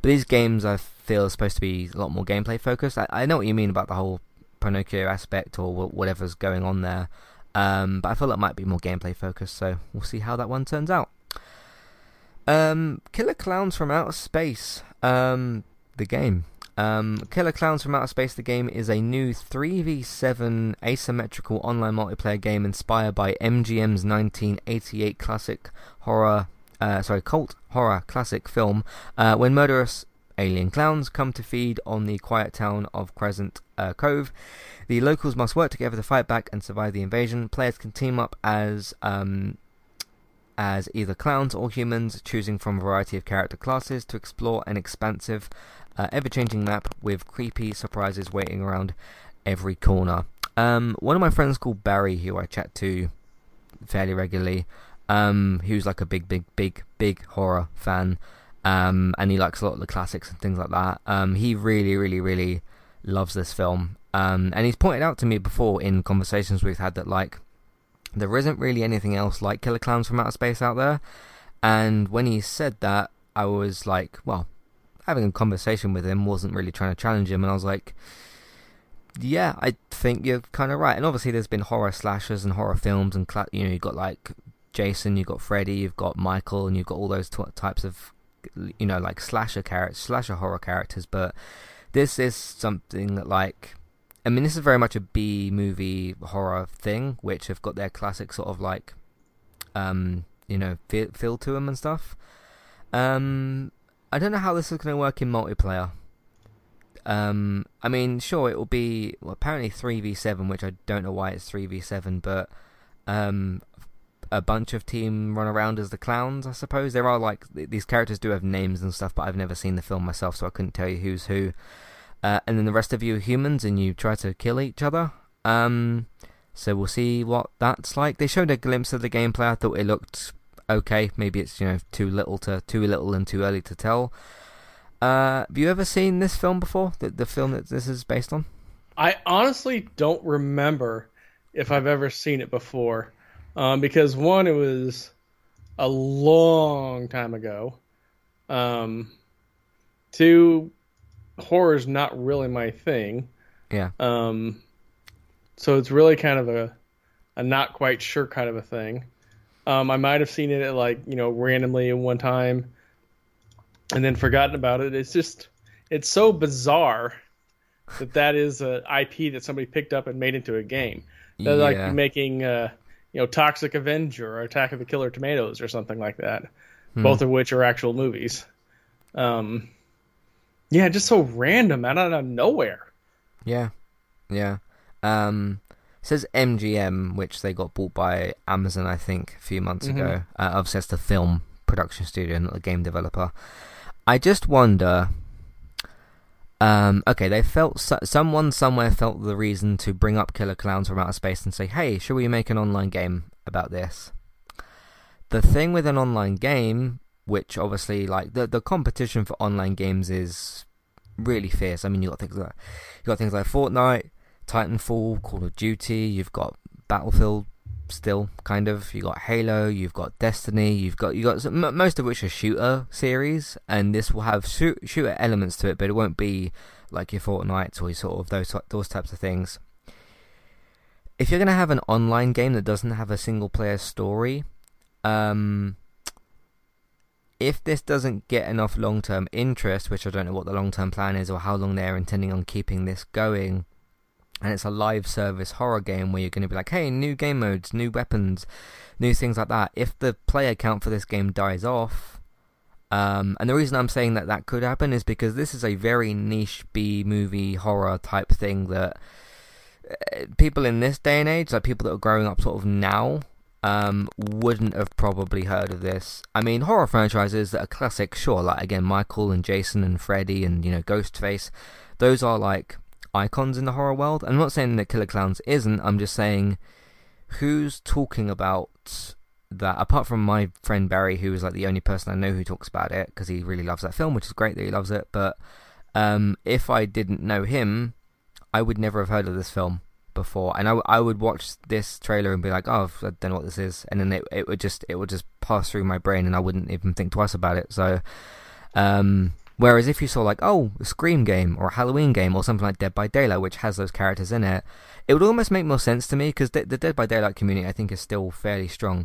But these games I feel are supposed to be a lot more gameplay focused. I, I know what you mean about the whole Pinocchio aspect or whatever's going on there. Um, but I feel it might be more gameplay focused, so we'll see how that one turns out. Um, Killer Clowns from Outer Space, um, the game. Um, Killer Clowns from Outer Space, the game, is a new 3v7 asymmetrical online multiplayer game inspired by MGM's 1988 classic horror, uh, sorry, cult horror classic film, uh, when murderous alien clowns come to feed on the quiet town of Crescent uh, Cove. The locals must work together to fight back and survive the invasion. Players can team up as um, as either clowns or humans, choosing from a variety of character classes to explore an expansive, uh, ever-changing map with creepy surprises waiting around every corner. Um, one of my friends called Barry, who I chat to fairly regularly, um, who's like a big, big, big, big horror fan, um, and he likes a lot of the classics and things like that. Um, he really, really, really loves this film, um, and he's pointed out to me before in conversations we've had that like there isn't really anything else like Killer Clowns from Outer Space out there. And when he said that, I was like, well, having a conversation with him wasn't really trying to challenge him, and I was like, yeah, I think you're kind of right. And obviously, there's been horror slashers and horror films, and you know, you've got like Jason, you've got Freddy, you've got Michael, and you've got all those t- types of, you know, like slasher characters, slasher horror characters. But this is something that like I mean, this is very much a B movie horror thing, which have got their classic sort of like, um, you know, feel, feel to them and stuff. Um, I don't know how this is going to work in multiplayer. Um, I mean, sure, it will be well, apparently three v seven, which I don't know why it's three v seven, but um, a bunch of team run around as the clowns. I suppose there are like these characters do have names and stuff, but I've never seen the film myself, so I couldn't tell you who's who uh, and then the rest of you are humans and you try to kill each other. Um, so we'll see what that's like. They showed a glimpse of the gameplay. I thought it looked okay. Maybe it's you know too little to too little and too early to tell. Uh, have you ever seen this film before? The the film that this is based on? I honestly don't remember if I've ever seen it before, um, because one, it was a long time ago. Um, two, horror is not really my thing. Yeah. Um, so it's really kind of a a not quite sure kind of a thing. Um, I might have seen it at like you know randomly one time, and then forgotten about it. It's just it's so bizarre that that is an IP that somebody picked up and made into a game. They're yeah. like making uh, you know Toxic Avenger or Attack of the Killer Tomatoes or something like that. Hmm. Both of which are actual movies. Um, yeah, just so random out of nowhere. Yeah, yeah. Um, says MGM, which they got bought by Amazon, I think, a few months mm-hmm. ago. Uh, obviously, that's the film production studio, not the game developer. I just wonder. Um, okay, they felt someone somewhere felt the reason to bring up Killer Clowns from Outer Space and say, "Hey, should we make an online game about this?" The thing with an online game which obviously like the the competition for online games is really fierce. I mean, you got things like you got things like Fortnite, Titanfall, Call of Duty. You've got Battlefield, still kind of. You got Halo. You've got Destiny. You've got you got most of which are shooter series, and this will have shoot, shooter elements to it, but it won't be like your Fortnite or your sort of those those types of things. If you're gonna have an online game that doesn't have a single player story, um, if this doesn't get enough long term interest, which I don't know what the long term plan is or how long they're intending on keeping this going, and it's a live service horror game where you're going to be like, hey, new game modes, new weapons, new things like that. If the player count for this game dies off, um, and the reason I'm saying that that could happen is because this is a very niche B movie horror type thing that uh, people in this day and age, like people that are growing up sort of now, um, wouldn't have probably heard of this. I mean, horror franchises that are classic, sure, like again, Michael and Jason and Freddy and, you know, Ghostface, those are like icons in the horror world. I'm not saying that Killer Clowns isn't, I'm just saying who's talking about that, apart from my friend Barry, who is like the only person I know who talks about it, because he really loves that film, which is great that he loves it, but um, if I didn't know him, I would never have heard of this film before, and I, I would watch this trailer and be like, oh, I don't know what this is, and then it, it would just it would just pass through my brain, and I wouldn't even think twice about it. So, um, Whereas if you saw like, oh, a Scream game or a Halloween game or something like Dead by Daylight, which has those characters in it, it would almost make more sense to me because the, the Dead by Daylight community I think is still fairly strong.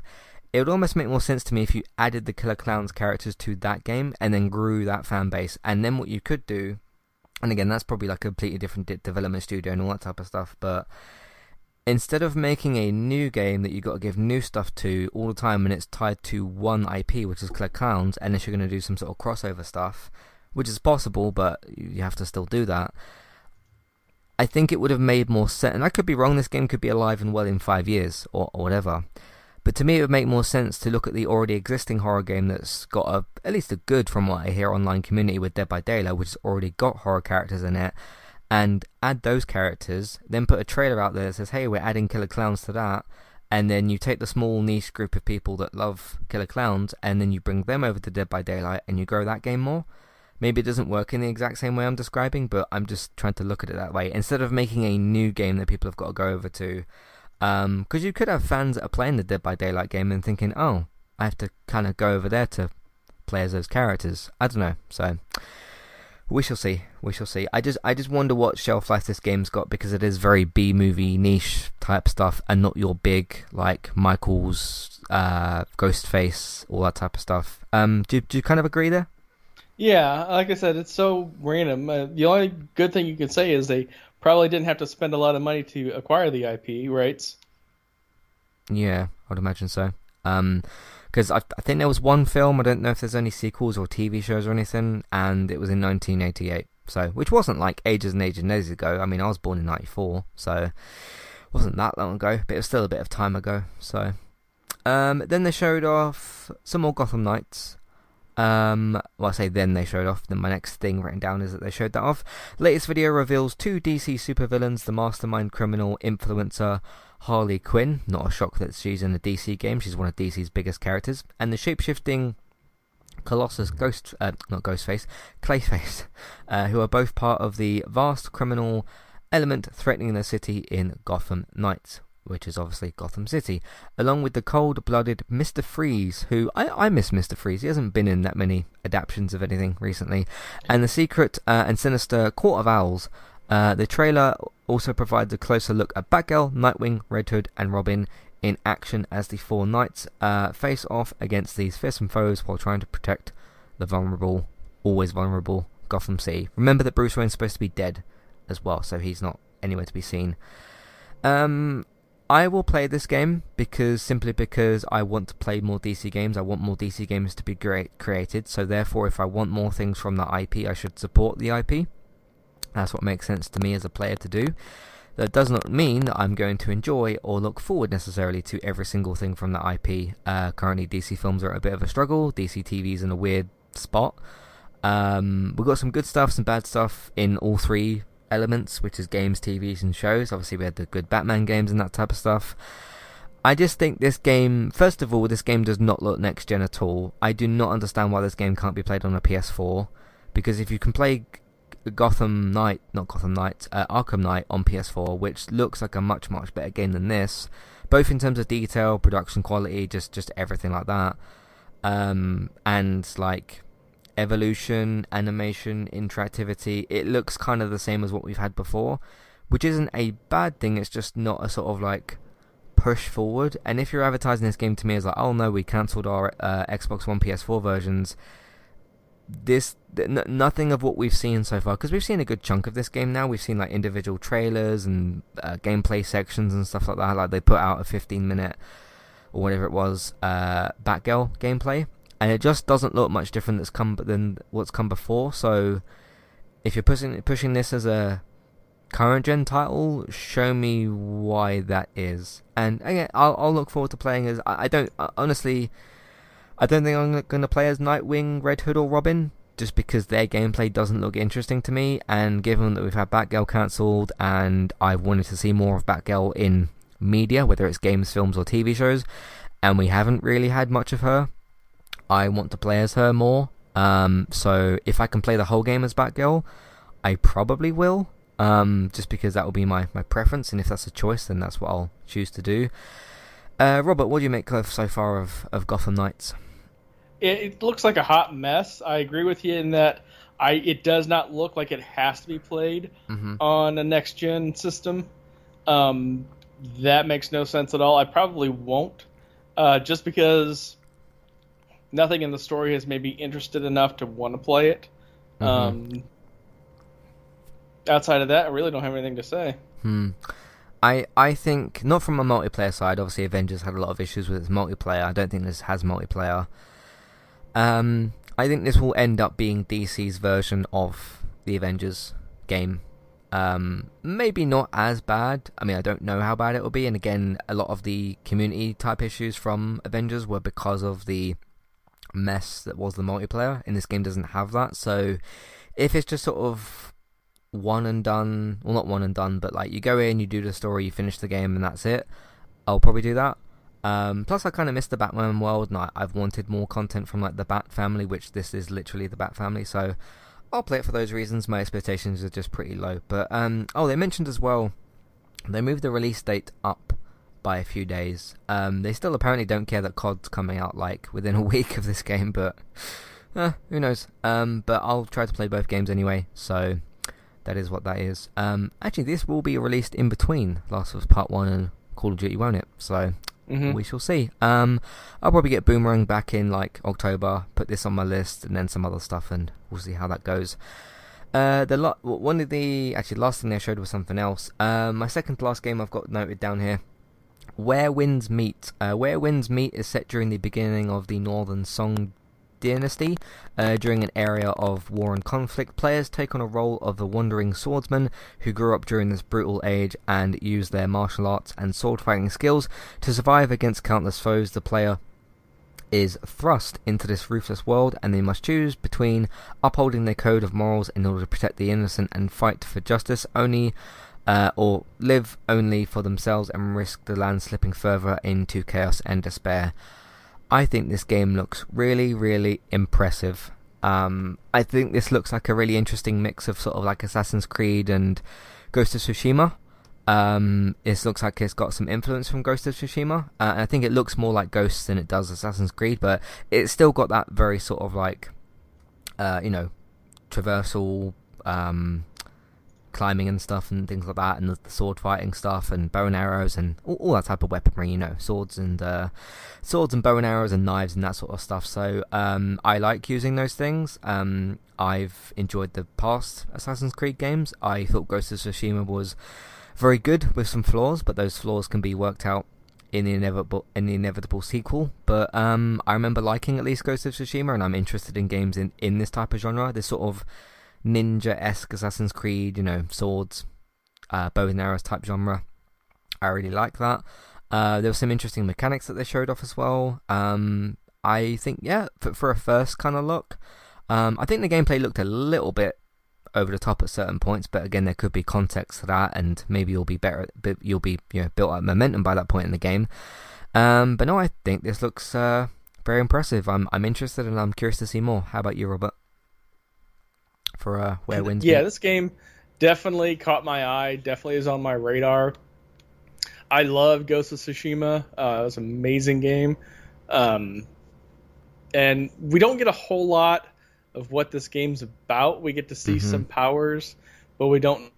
It would almost make more sense to me if you added the Killer Clowns characters to that game and then grew that fan base. And then what you could do, and again, that's probably like a completely different de- development studio and all that type of stuff, but instead of making a new game that you've got to give new stuff to all the time and it's tied to one IP, which is Killer Clowns, unless you're going to do some sort of crossover stuff, which is possible, but you have to still do that. I think it would have made more sense, and I could be wrong. This game could be alive and well in five years or, or whatever. But to me, it would make more sense to look at the already existing horror game that's got a at least a good, from what I hear, online community with Dead by Daylight, which has already got horror characters in it, and add those characters, then put a trailer out there that says, hey, we're adding Killer Clowns to that, and then you take the small niche group of people that love Killer Clowns, and then you bring them over to Dead by Daylight, and you grow that game more. Maybe it doesn't work in the exact same way I'm describing, but I'm just trying to look at it that way. Instead of making a new game that people have got to go over to, because um, you could have fans that are playing the Dead by Daylight game and thinking, oh, I have to kind of go over there to play as those characters. I don't know. So we shall see. We shall see. I just I just wonder what shelf life this game's got because it is very B movie niche type stuff and not your big like Michael's uh, Ghostface all that type of stuff. Um, do do you kind of agree there? Yeah, like I said, it's so random. Uh, the only good thing you could say is they probably didn't have to spend a lot of money to acquire the IP rights. Yeah, I'd imagine so. Um, because I, I think there was one film. I don't know if there's any sequels or TV shows or anything, and it was in 1988. So, which wasn't like ages and ages and ages ago. I mean, I was born in '94, so wasn't that long ago, but it was still a bit of time ago. So, um, then they showed off some more Gotham Knights. Um, well, I say then they showed off. Then my next thing written down is that they showed that off. Latest video reveals two DC supervillains: the mastermind criminal influencer Harley Quinn. Not a shock that she's in a DC game. She's one of DC's biggest characters. And the shapeshifting Colossus Ghost, uh, not Ghostface, Clayface, uh, who are both part of the vast criminal element threatening the city in Gotham Knights, which is obviously Gotham City, along with the cold-blooded Mr. Freeze, who I, I miss Mr. Freeze. He hasn't been in that many adaptations of anything recently, and the secret uh, and sinister Court of Owls. Uh, the trailer also provides a closer look at Batgirl, Nightwing, Red Hood, and Robin in action as the four knights uh, face off against these fearsome foes while trying to protect the vulnerable, always vulnerable Gotham City. Remember that Bruce Wayne's supposed to be dead as well, so he's not anywhere to be seen. Um, I will play this game because simply because I want to play more DC games. I want more DC games to be great created. So therefore, if I want more things from the IP, I should support the IP. That's what makes sense to me as a player to do. That does not mean that I'm going to enjoy or look forward necessarily to every single thing from the IP. Uh, currently, DC films are a bit of a struggle. DC TV's in a weird spot. Um, we've got some good stuff, some bad stuff in all three elements, which is games, TVs, and shows. Obviously, we had the good Batman games and that type of stuff. I just think this game, first of all, this game does not look next gen at all. I do not understand why this game can't be played on a PS4, because if you can play Gotham Knight, not Gotham Knight, uh, Arkham Knight on PS4, which looks like a much much better game than this, both in terms of detail, production quality, just just everything like that, um, and like evolution, animation, interactivity. It looks kind of the same as what we've had before, which isn't a bad thing. It's just not a sort of like push forward. And if you're advertising this game to me as like, oh no, we cancelled our uh, Xbox One, PS4 versions this n- nothing of what we've seen so far because we've seen a good chunk of this game now we've seen like individual trailers and uh, gameplay sections and stuff like that like they put out a 15 minute or whatever it was uh batgirl gameplay and it just doesn't look much different that's come than what's come before so if you're pushing pushing this as a current gen title show me why that is and again i'll, I'll look forward to playing as i, I don't uh, honestly I don't think I'm going to play as Nightwing, Red Hood, or Robin, just because their gameplay doesn't look interesting to me. And given that we've had Batgirl cancelled, and I've wanted to see more of Batgirl in media, whether it's games, films, or TV shows, and we haven't really had much of her, I want to play as her more. Um, so if I can play the whole game as Batgirl, I probably will. Um, just because that will be my, my preference, and if that's a choice, then that's what I'll choose to do. Uh, Robert, what do you make of so far of, of Gotham Knights? It, it, looks like a hot mess. I agree with you in that I it does not look like it has to be played mm-hmm. on a next gen system. Um, that makes no sense at all. I probably won't, uh, just because nothing in the story has made me interested enough to want to play it. Mhm. Um, outside of that, I really don't have anything to say. Hmm. I I think not from a multiplayer side. Obviously, Avengers had a lot of issues with its multiplayer. I don't think this has multiplayer. Um, I think this will end up being DC's version of the Avengers game. Um, maybe not as bad. I mean, I don't know how bad it will be. And again, a lot of the community type issues from Avengers were because of the mess that was the multiplayer. And this game doesn't have that. So, if it's just sort of one and done, well, not one and done, but like you go in, you do the story, you finish the game, and that's it. I'll probably do that. Um, plus, I kind of missed the Batman world, and I, I've wanted more content from like the Bat family, which this is literally the Bat family. So I'll play it for those reasons. My expectations are just pretty low. But um, oh, they mentioned as well they moved the release date up by a few days. Um, they still apparently don't care that COD's coming out like within a week of this game, but uh, who knows? Um, but I'll try to play both games anyway. So that is what that is. Um, actually, this will be released in between Last of Us Part One and Call of Duty, won't it? So Mhm. we shall see. Um, I'll probably get Boomerang back in like October. Put this on my list, and then some other stuff, and we'll see how that goes. Uh, the lo- one of the actually last thing they showed was something else. Um, my second to last game I've got noted down here. Where Winds Meet. Uh, Where Winds Meet is set during the beginning of the Northern Song Dynasty. Uh, during an area of war and conflict, players take on a role of the wandering swordsman who grew up during this brutal age and use their martial arts and sword fighting skills to survive against countless foes. The player is thrust into this ruthless world and they must choose between upholding their code of morals in order to protect the innocent and fight for justice only uh, or live only for themselves and risk the land slipping further into chaos and despair. I think this game looks really, really impressive. Um, I think this looks like a really interesting mix of sort of like Assassin's Creed and Ghost of Tsushima. Um, this looks like it's got some influence from Ghost of Tsushima. Uh, and I think it looks more like Ghosts than it does Assassin's Creed, but it's still got that very sort of like, uh, you know, traversal, um, climbing and stuff and things like that, and the, the sword fighting stuff and bow and arrows and all, all that type of weaponry, you know, swords and uh, swords and bow and arrows and knives and that sort of stuff. So um, I like using those things. Um, I've enjoyed the past Assassin's Creed games. I thought Ghost of Tsushima was very good with some flaws, but those flaws can be worked out in the inevitable in the inevitable sequel. But um, I remember liking at least Ghost of Tsushima, and I'm interested in games in, in this type of genre. This sort of ninja esque Assassin's Creed, you know, swords, uh, bow and arrows type genre. I really like that. Uh, there were some interesting mechanics that they showed off as well. Um, I think, yeah, for, for a first kind of look, um, I think the gameplay looked a little bit over the top at certain points, but again, there could be context to that, and maybe you'll be better. You'll be you know built up momentum by that point in the game. Um, but no, I think this looks uh, very impressive. I'm I'm interested, and I'm curious to see more. How about you, Robert? For uh, Where Winds? Yeah, this game definitely caught my eye. Definitely is on my radar. I love Ghost of Tsushima. Uh, it was an amazing game, um, and we don't get a whole lot of what this game's about. We get to see Mhm. some powers, but we don't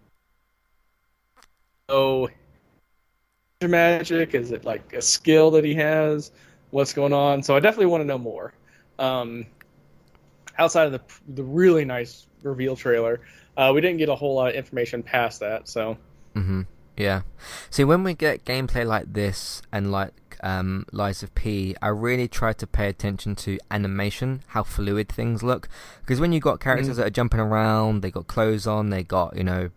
know magic. Is it like a skill that he has? What's going on? So I definitely want to know more. Um, outside of the the really nice reveal trailer, uh, we didn't get a whole lot of information past that. So hmm Yeah. See, when we get gameplay like this and like um, Lies of P, I really try to pay attention to animation, how fluid things look. Because when you got characters Mhm. that are jumping around, they got clothes on, they got you know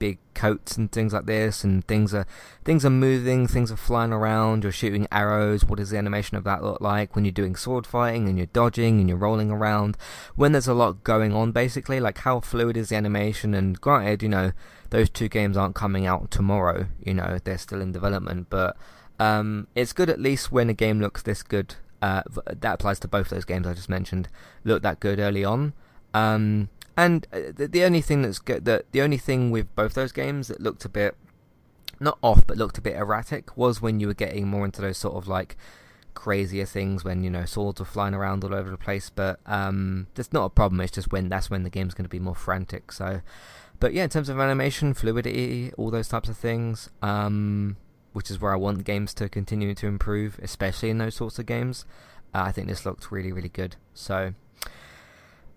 big coats and things like this, and things are things are moving, things are flying around. You're shooting arrows. What does the animation of that look like when you're doing sword fighting and you're dodging and you're rolling around? When there's a lot going on, basically, like how fluid is the animation? And granted, you know those two games aren't coming out tomorrow. You know, they're still in development, but um, it's good at least when a game looks this good. Uh, that applies to both those games I just mentioned. Look that good early on. Um, and uh, the, the only thing that's good, the, the only thing with both those games that looked a bit not off, but looked a bit erratic was when you were getting more into those sort of like crazier things when you know swords are flying around all over the place. But um, that's not a problem. It's just when that's when the game's going to be more frantic. So, but yeah, in terms of animation, fluidity, all those types of things, um, which is where I want games to continue to improve, especially in those sorts of games. Uh, I think this looked really, really good. So,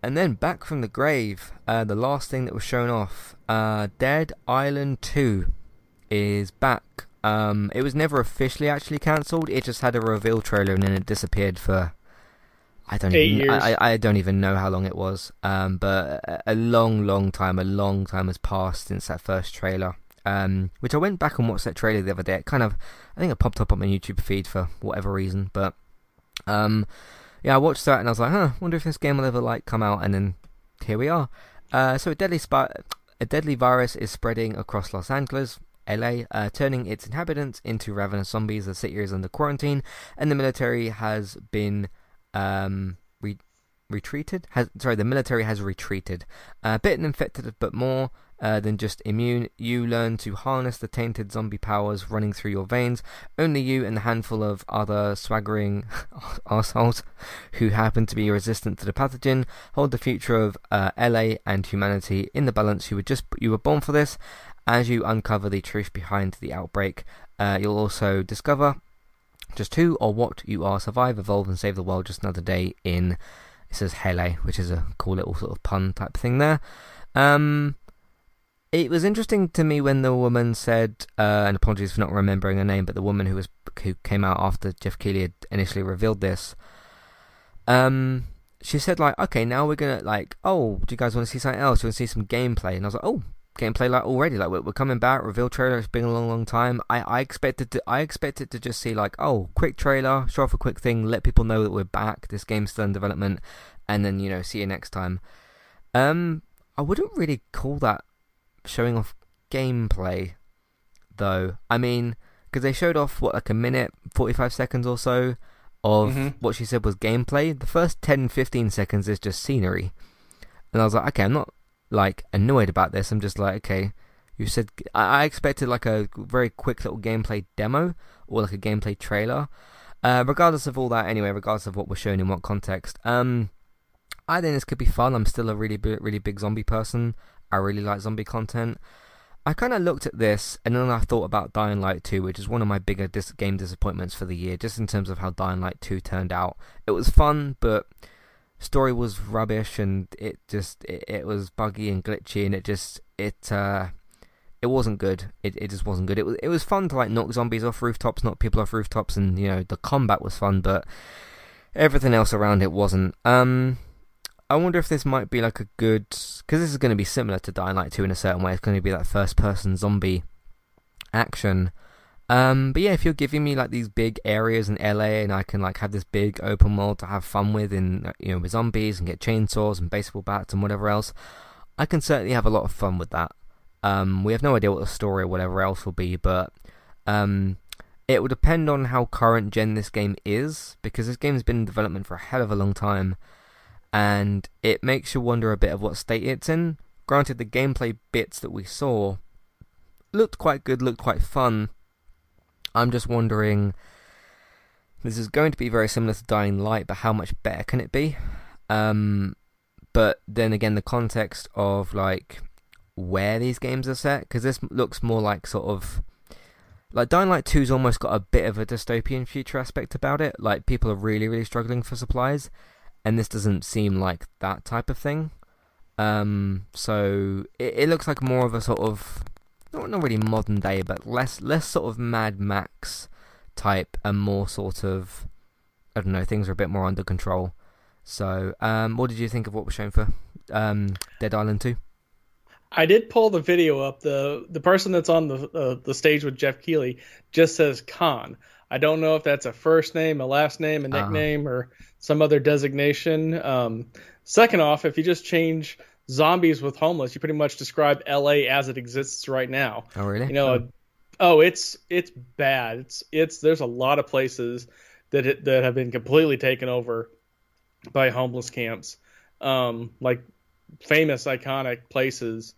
and then back from the grave, uh, the last thing that was shown off, uh, Dead Island 2 is back. Um, it was never officially actually cancelled. It just had a reveal trailer and then it disappeared for I don't Eight even. I, I don't even know how long it was. Um, but a, a long, long time, a long time has passed since that first trailer. Um, which I went back and watched that trailer the other day. It kind of, I think it popped up on my YouTube feed for whatever reason. But um, yeah, I watched that and I was like, huh, wonder if this game will ever like come out. And then here we are. Uh, so a deadly spot, a deadly virus is spreading across Los Angeles. LA, uh, turning its inhabitants into ravenous zombies. The city is under quarantine, and the military has been um, re- retreated. Has sorry, the military has retreated. Uh, bit infected, but more uh, than just immune. You learn to harness the tainted zombie powers running through your veins. Only you and a handful of other swaggering assholes who happen to be resistant to the pathogen hold the future of uh, LA and humanity in the balance. You were just you were born for this. As you uncover the truth behind the outbreak, uh, you'll also discover just who or what you are, survive, evolve, and save the world just another day in, it says Hell-A, which is a cool little sort of pun type thing there. Um, it was interesting to me when the woman said, uh, and apologies for not remembering her name, but the woman who was who came out after Geoff Keighley had initially revealed this. Um, she said like, okay, now we're gonna like, oh, do you guys want to see something else? You want to see some gameplay? And I was like, oh, gameplay like already like we're, we're coming back reveal trailer it's been a long long time i i expected to i expected to just see like oh quick trailer show off a quick thing let people know that we're back this game's still in development and then you know see you next time um i wouldn't really call that showing off gameplay though i mean because they showed off what like a minute 45 seconds or so of Mhm. what she said was gameplay the first 10 15 seconds is just scenery and i was like okay i'm not like annoyed about this. I'm just like, okay, you said I, I expected like a very quick little gameplay demo or like a gameplay trailer. Uh, regardless of all that, anyway, regardless of what we're shown in what context, um, I think this could be fun. I'm still a really really big zombie person. I really like zombie content. I kind of looked at this and then I thought about Dying Light 2, which is one of my bigger dis- game disappointments for the year, just in terms of how Dying Light 2 turned out. It was fun, but story was rubbish and it just it, it was buggy and glitchy and it just it uh it wasn't good it, it just wasn't good it was it was fun to like knock zombies off rooftops knock people off rooftops and you know the combat was fun but everything else around it wasn't um I wonder if this might be like a good because this is going to be similar to Dying Light 2 in a certain way it's going to be that first person zombie action um, but yeah, if you're giving me like these big areas in LA and I can like have this big open world to have fun with in you know with zombies and get chainsaws and baseball bats and whatever else, I can certainly have a lot of fun with that. Um, we have no idea what the story or whatever else will be, but um, it will depend on how current gen this game is because this game's been in development for a hell of a long time, and it makes you wonder a bit of what state it's in. Granted, the gameplay bits that we saw looked quite good, looked quite fun. I'm just wondering. This is going to be very similar to Dying Light, but how much better can it be? Um, but then again, the context of like where these games are set, because this looks more like sort of like Dying Light 2's almost got a bit of a dystopian future aspect about it. Like people are really, really struggling for supplies, and this doesn't seem like that type of thing. Um, so it, it looks like more of a sort of not not really modern day, but less less sort of Mad Max type, and more sort of I don't know, things are a bit more under control. So, um, what did you think of what was shown for um, Dead Island Two? I did pull the video up. the The person that's on the uh, the stage with Geoff Keighley just says Khan. I don't know if that's a first name, a last name, a Uh-huh. nickname, or some other designation. Um, second off, if you just change zombies with homeless, you pretty much describe LA as it exists right now. Oh, really? You know, oh, it's it's bad. It's it's there's a lot of places that it, that have been completely taken over by homeless camps. Um, like famous iconic places,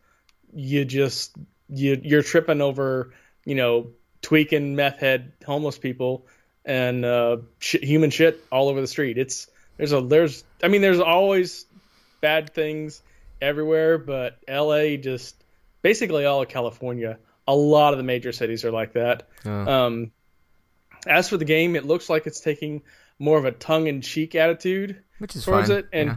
you just you you're tripping over, you know, tweaking meth head homeless people and uh, sh- human shit all over the street. It's there's a there's I mean there's always bad things everywhere, but L.A. just basically all of California. A lot of the major cities are like that. Oh. Um, as for the game, it looks like it's taking more of a tongue-in-cheek attitude Which is towards fine. it, and yeah.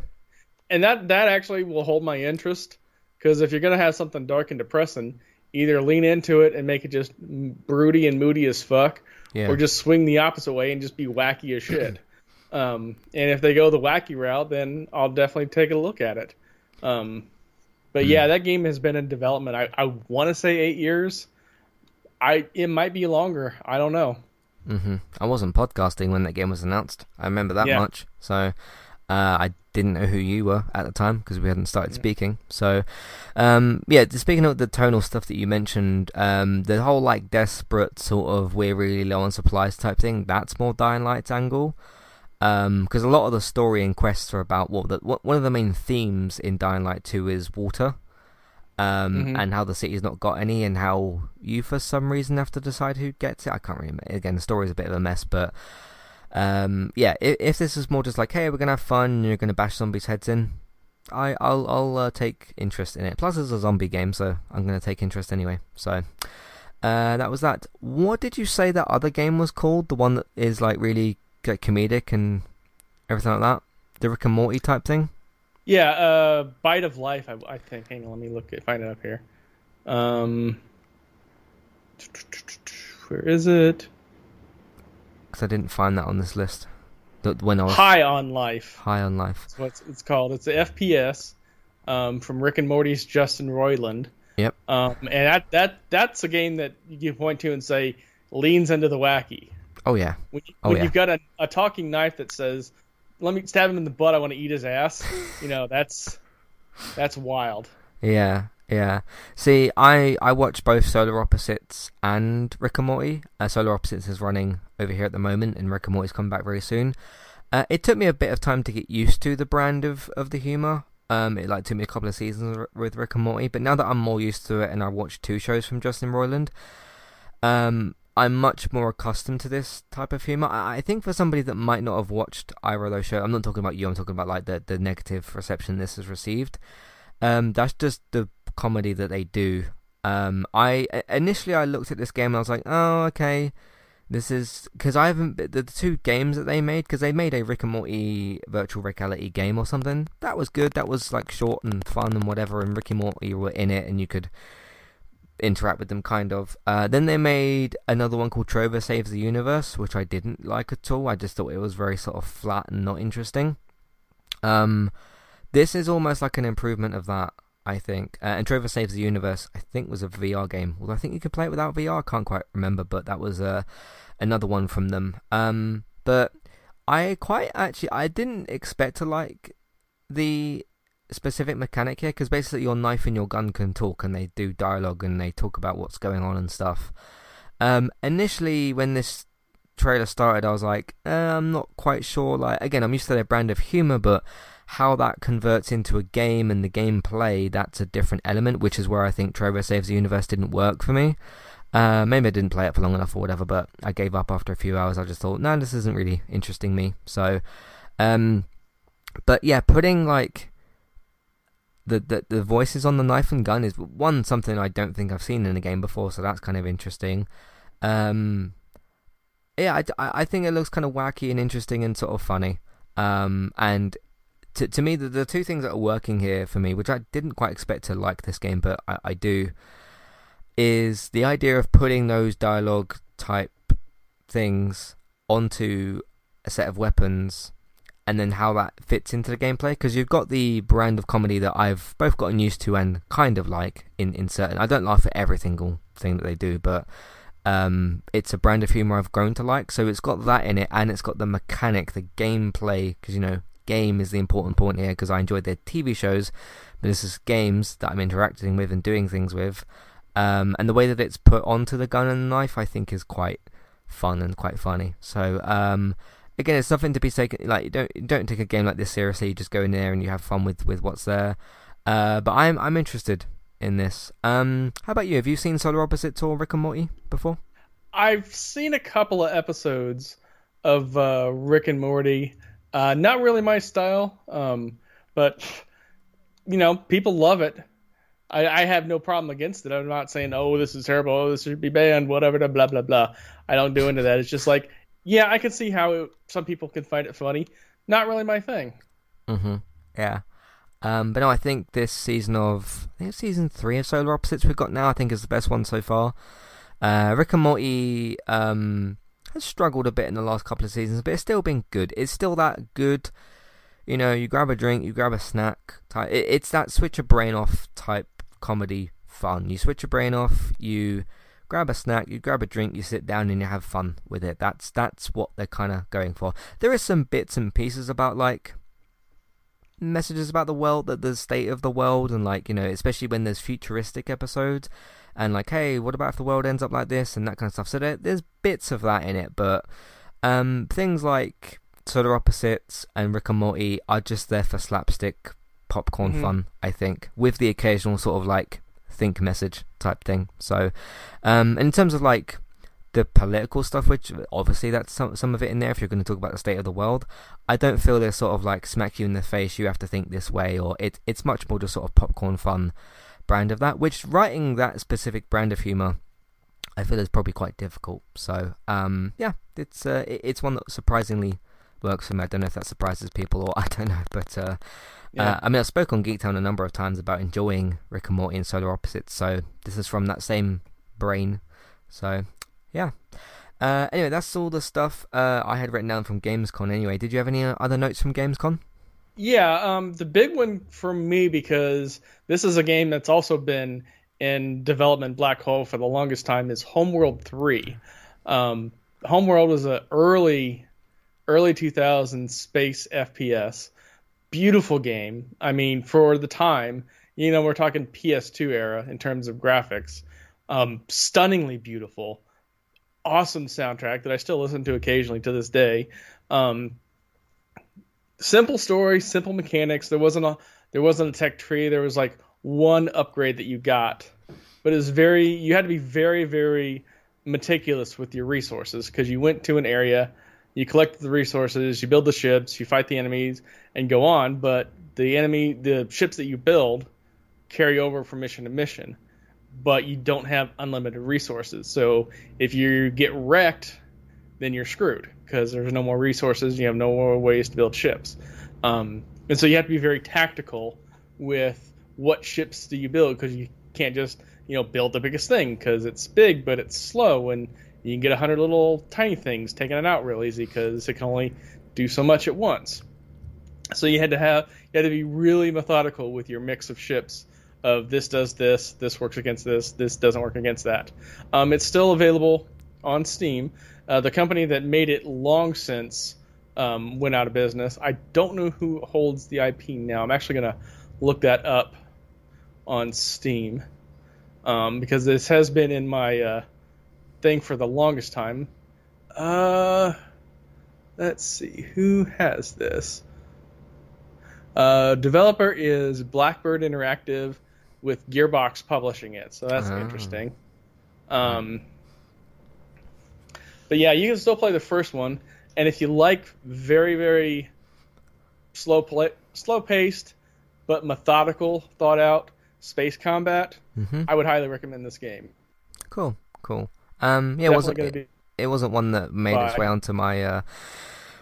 and that that actually will hold my interest because if you're gonna have something dark and depressing, either lean into it and make it just broody and moody as fuck, Yeah. or just swing the opposite way and just be wacky as shit. um, and if they go the wacky route, then I'll definitely take a look at it. Um, but Hmm. yeah, that game has been in development. I, I want to say eight years. I it might be longer. I don't know. hmm I wasn't podcasting when that game was announced. I remember that Yeah. much. So uh, I didn't know who you were at the time because we hadn't started speaking. So um, yeah, speaking of the tonal stuff that you mentioned, um, the whole like desperate sort of we're really low on supplies type thing. That's more Dying Light's angle. Because a lot of the story and quests are about what the what, one of the main themes in Dying Light 2 is water. Um, Mhm. and how the city's not got any, and how you, for some reason, have to decide who gets it. I can't remember. Again, the story's a bit of a mess, but um, yeah. If, if this is more just like, hey, we're gonna have fun, and you're gonna bash zombies' heads in, I, I'll, I'll uh, take interest in it. Plus, it's a zombie game, so I'm gonna take interest anyway. So, uh, that was that. What did you say that other game was called? The one that is like really like, comedic and everything like that. The Rick and Morty type thing. Yeah, uh, Bite of Life. I, I think. Hang on, let me look find it up here. Um, where is it? Because I didn't find that on this list. The, when I was High on Life. high on life. That's what it's called. It's a FPS um, from Rick and Morty's Justin Roiland. Yep. Um, and that that that's a game that you can point to and say leans into the wacky. Oh yeah. When, you, Oh, when yeah. you've got a, a talking knife that says, "Let me stab him in the butt. I want to eat his ass." You know, that's that's wild. Yeah, yeah. See, I I watch both Solar Opposites and Rick and Morty. Uh, Solar Opposites is running over here at the moment, and Rick and Morty's coming back very soon. Uh, it took me a bit of time to get used to the brand of, of the humor. Um, it like took me a couple of seasons with Rick and Morty, but now that I'm more used to it, and I watched two shows from Justin Roiland, um, I'm much more accustomed to this type of humor. I, I think for somebody that might not have watched either of those shows, I'm not talking about you. I'm talking about like the the negative reception this has received. Um, that's just the comedy that they do. Um, I initially I looked at this game and I was like, oh, okay, this is because I haven't the, two games that they made because they made a Rick and Morty virtual reality game or something that was good. That was like short and fun and whatever, and Rick and Morty were in it and you could interact with them kind of. Uh, then they made another one called Trover Saves the Universe, which I didn't like at all. I just thought it was very sort of flat and not interesting. Um, this is almost like an improvement of that, I think. Uh, and Trover Saves the Universe, I think, was a VR game. Although I think you could play it without VR. I can't quite remember, but that was uh, another one from them. Um, but I quite actually, I didn't expect to like the specific mechanic here because basically your knife and your gun can talk and they do dialogue and they talk about what's going on and stuff. Um, initially, when this trailer started, I was like, uh, I'm not quite sure. Like, again, I'm used to their brand of humor, but how that converts into a game and the gameplay, that's a different element, which is where I think Trover Saves the Universe didn't work for me. Uh, maybe I didn't play it for long enough or whatever, but I gave up after a few hours. I just thought, no, this isn't really interesting me. So, um, but yeah, putting like the, the the voices on the knife and gun is one something I don't think I've seen in a game before, so that's kind of interesting. Um, yeah, I, I think it looks kind of wacky and interesting and sort of funny. Um, and to to me, the the two things that are working here for me, which I didn't quite expect to like this game, but I, I do, is the idea of putting those dialogue type things onto a set of weapons and then how that fits into the gameplay. Because you've got the brand of comedy that I've both gotten used to and kind of like in, in certain I don't laugh at every single thing that they do but um, it's a brand of humor I've grown to like. So it's got that in it and it's got the mechanic the gameplay because you know game is the important point here because I enjoyed their TV shows but this is games that I'm interacting with and doing things with um, and the way that it's put onto the gun and knife I think is quite fun and quite funny so um, again, it's nothing to be taken like don't don't take a game like this seriously. You just go in there and you have fun with, with what's there. Uh, but I'm I'm interested in this. Um, how about you? Have you seen Solar Opposites or Rick and Morty before? I've seen a couple of episodes. of uh, Rick and Morty. Uh, not really my style, um, but you know, people love it. I, I, have no problem against it. I'm not saying, oh, this is terrible, oh, this should be banned, whatever, blah blah blah. I don't do into that. It's just like, yeah, I can see how it, some people can find it funny. Not really my thing. Mm-hmm. Yeah. Um, but no, I think this season of I think season three of Solar Opposites we've got now, I think is the best one so far. Uh, Rick and Morty um, has struggled a bit in the last couple of seasons, but it's still been good. It's still that good. You know, you grab a drink, you grab a snack. Type. It, it's that switch your brain off type comedy fun. You switch your brain off, you grab a snack, you grab a drink, you sit down and you have fun with it. That's that's what they're kind of going for. There is some bits and pieces about like messages about the world, that the state of the world, and like you know, especially when there's futuristic episodes, and like, hey, what about if the world ends up like this and that kind of stuff. So there, there's bits of that in it, but um, things like Solar Opposites and Rick and Morty are just there for slapstick popcorn mm-hmm. fun, I think, with the occasional sort of like think message type thing. So, um, in terms of like the political stuff, which obviously that's some some of it in there. If you're going to talk about the state of the world, I don't feel they're sort of like smack you in the face. You have to think this way, or it it's much more just sort of popcorn fun brand of that. Which writing that specific brand of humor, I feel is probably quite difficult. So um, yeah, it's uh, it's one that surprisingly works for me. I don't know if that surprises people or I don't know, but uh, yeah. uh, I mean, I spoke on Geektown a number of times about enjoying Rick and Morty and Solar Opposites. So this is from that same brain. So yeah. Uh, anyway, that's all the stuff uh, I had written down from Gamescom. Anyway, did you have any uh, other notes from Gamescom? Yeah, um, the big one for me because this is a game that's also been in development black hole for the longest time is Homeworld Three. Um, Homeworld was an early, early 2000s space FPS. Beautiful game. I mean, for the time, you know, we're talking PS2 era in terms of graphics. Um, stunningly beautiful awesome soundtrack that I still listen to occasionally to this day. Um, simple story, simple mechanics. There wasn't a there wasn't a tech tree. There was like one upgrade that you got, but it was very you had to be very very meticulous with your resources because you went to an area, you collect the resources, you build the ships, you fight the enemies, and go on. But the enemy, the ships that you build, carry over from mission to mission but you don't have unlimited resources. So if you get wrecked, then you're screwed because there's no more resources. You have no more ways to build ships. Um, and so you have to be very tactical with what ships do you build because you can't just you know build the biggest thing because it's big but it's slow and you can get a hundred little tiny things taking it out real easy because it can only do so much at once. So you had to have you had to be really methodical with your mix of ships of this does this, this works against this, this doesn't work against that. Um, it's still available on Steam. Uh, the company that made it long since um, went out of business. I don't know who holds the IP now. I'm actually going to look that up on Steam um, because this has been in my uh, thing for the longest time. Uh, let's see who has this. Uh, developer is Blackbird Interactive with Gearbox publishing it, so that's oh. interesting. Um, but yeah, you can still play the first one, and if you like very very slow play, slow paced but methodical, thought out space combat, mm-hmm. I would highly recommend this game. Cool, cool. Um, yeah, it wasn't it, it, wasn't one that made its way onto my uh,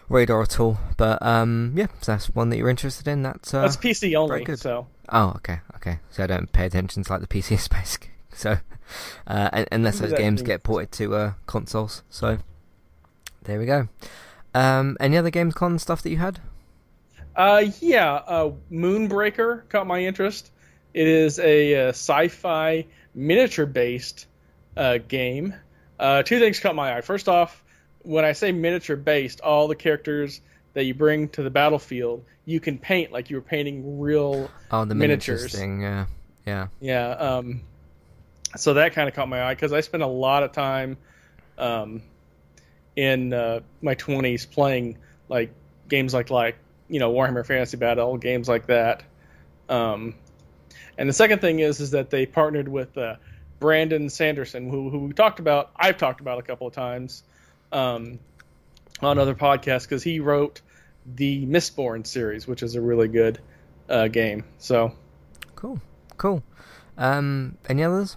radar at all, but um, yeah, so that's one that you're interested in. That's uh, that's PC only. So Oh, okay, okay. So I don't pay attention to like the PC space. So uh, unless those games get ported to uh, consoles. So there we go. Um, any other Gamescom stuff that you had? Uh, yeah, uh, Moonbreaker caught my interest. It is a, uh, sci-fi miniature-based uh, game. Uh, two things caught my eye. First off, when I say miniature-based, all the characters that you bring to the battlefield, you can paint like you were painting real oh the miniatures. miniatures thing. Yeah, yeah, yeah. Um, so that kind of caught my eye because I spent a lot of time um, in uh, my twenties playing like games like like you know Warhammer Fantasy Battle games like that. Um, and the second thing is is that they partnered with uh, Brandon Sanderson, who who we talked about. I've talked about a couple of times. Um, on other podcasts because he wrote the Mistborn series, which is a really good uh, game. So cool, cool. Um, any others?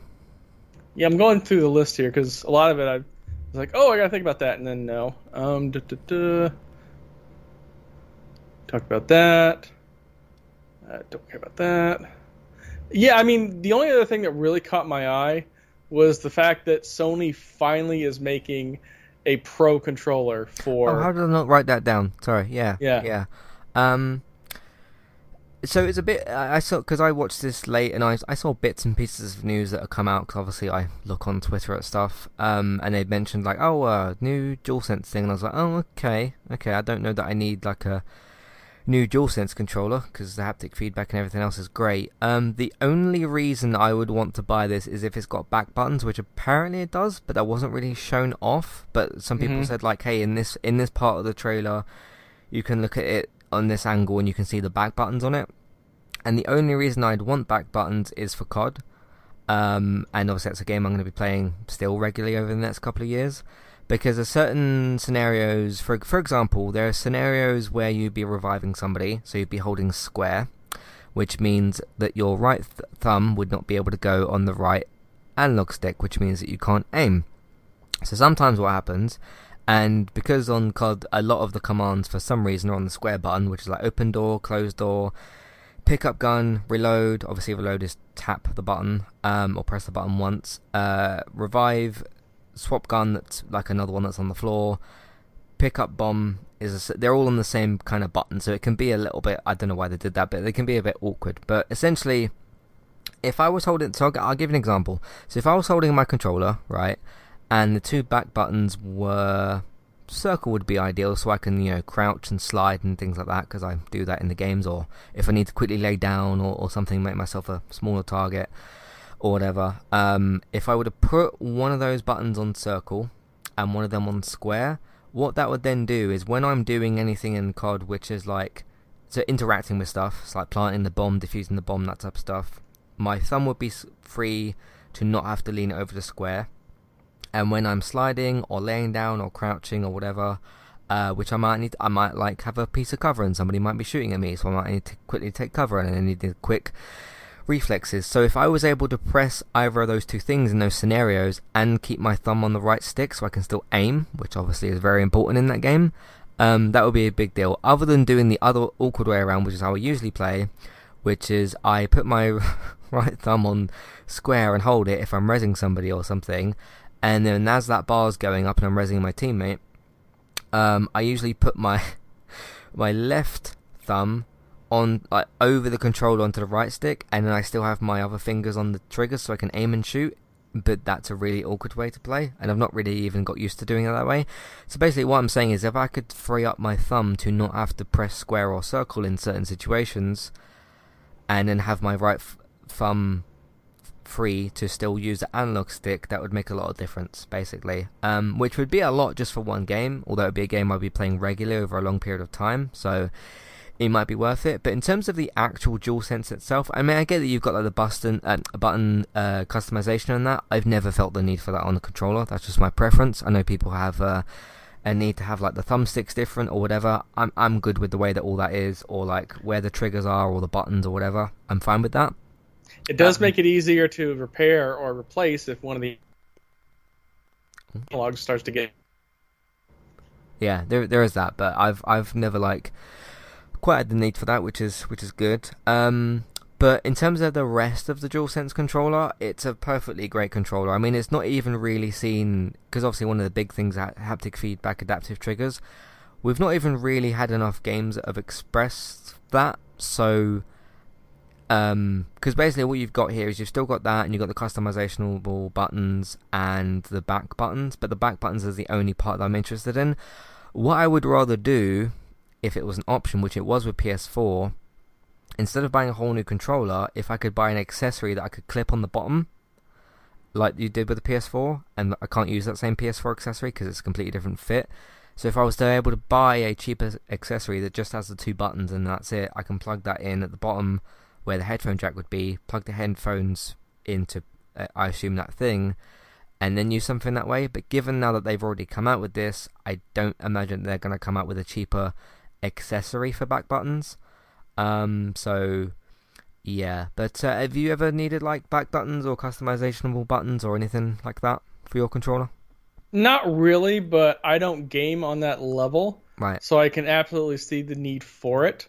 Yeah, I'm going through the list here because a lot of it I was like, oh, I gotta think about that, and then no. Um, duh, duh, duh. Talked about that. Uh, don't care about that. Yeah, I mean, the only other thing that really caught my eye was the fact that Sony finally is making a pro controller for. Oh, how did I not write that down? Sorry. Yeah. Yeah. Yeah. Um. So it's a bit. I saw because I watched this late, and I I saw bits and pieces of news that have come out. Because obviously I look on Twitter at stuff. Um, and they mentioned like, oh, uh, new DualSense thing, and I was like, oh, okay, okay. I don't know that I need like a new DualSense controller because the haptic feedback and everything else is great. Um, the only reason I would want to buy this is if it's got back buttons, which apparently it does, but that wasn't really shown off. But some people mm-hmm. said like, hey, in this in this part of the trailer, you can look at it on this angle and you can see the back buttons on it. And the only reason I'd want back buttons is for COD. Um, and obviously that's a game I'm going to be playing still regularly over the next couple of years because there's certain scenarios. For for example, there are scenarios where you'd be reviving somebody, so you'd be holding square, which means that your right th- thumb would not be able to go on the right analog stick, which means that you can't aim. So sometimes what happens, and because on COD a lot of the commands for some reason are on the square button, which is like open door, close door, pick up gun, reload. Obviously, reload is tap the button um, or press the button once. Uh, revive swap gun that's like another one that's on the floor. Pick up bomb is a, they're all on the same kind of button, so it can be a little bit. I don't know why they did that, but they can be a bit awkward. But essentially, if I was holding, so I'll, I'll give an example. So if I was holding my controller, right, and the two back buttons were circle would be ideal, so I can you know crouch and slide and things like that because I do that in the games, or if I need to quickly lay down or, or something, make myself a smaller target or whatever, um, if I were to put one of those buttons on circle and one of them on square, what that would then do is when I'm doing anything in COD, which is like so interacting with stuff, it's like planting the bomb, defusing the bomb, that type of stuff, my thumb would be free to not have to lean over the square. And when I'm sliding or laying down or crouching or whatever, uh, which I might need, I might like have a piece of cover and somebody might be shooting at me, so I might need to quickly take cover and I need quick reflexes. So if I was able to press either of those two things in those scenarios and keep my thumb on the right stick so I can still aim, which obviously is very important in that game, um, that would be a big deal. Other than doing the other awkward way around, which is how I usually play, which is I put my right thumb on square and hold it if I'm resing somebody or something, and then as that bar's going up and I'm resing my teammate, um, I usually put my my left thumb on like over the controller onto the right stick, and then I still have my other fingers on the trigger so I can aim and shoot. But that's a really awkward way to play, and I've not really even got used to doing it that way. So basically, what I'm saying is, if I could free up my thumb to not have to press square or circle in certain situations, and then have my right f- thumb free to still use the analog stick, that would make a lot of difference, basically. Um, which would be a lot just for one game, although it would be a game I'd be playing regularly over a long period of time. So it might be worth it. But in terms of the actual DualSense itself, I mean, I get that you've got like the button, uh, button uh, customization and that. I've never felt the need for that on the controller. That's just my preference. I know people have uh, a need to have like the thumbsticks different or whatever. I'm I'm good with the way that all that is, or like where the triggers are, or the buttons or whatever. I'm fine with that. It does um, make it easier to repair or replace if one of the logs starts to get. Yeah, there there is that, but I've I've never like quite had the need for that, which is which is good. Um, but in terms of the rest of the DualSense controller, it's a perfectly great controller. I mean, it's not even really seen because obviously one of the big things is haptic feedback, adaptive triggers. We've not even really had enough games that have expressed that. So, because um, basically what you've got here is you've still got that, and you've got the customizable buttons and the back buttons. But the back buttons is the only part that I'm interested in. What I would rather do if it was an option, which it was with PS4, instead of buying a whole new controller, if I could buy an accessory that I could clip on the bottom, like you did with the PS4, and I can't use that same PS4 accessory because it's a completely different fit. So if I was to able to buy a cheaper accessory that just has the two buttons and that's it, I can plug that in at the bottom where the headphone jack would be, plug the headphones into, uh, I assume that thing, and then use something that way. But given now that they've already come out with this, I don't imagine they're going to come out with a cheaper accessory for back buttons. Um, so yeah, but uh, have you ever needed like back buttons or customizable buttons or anything like that for your controller? Not really, but I don't game on that level, Right. so I can absolutely see the need for it.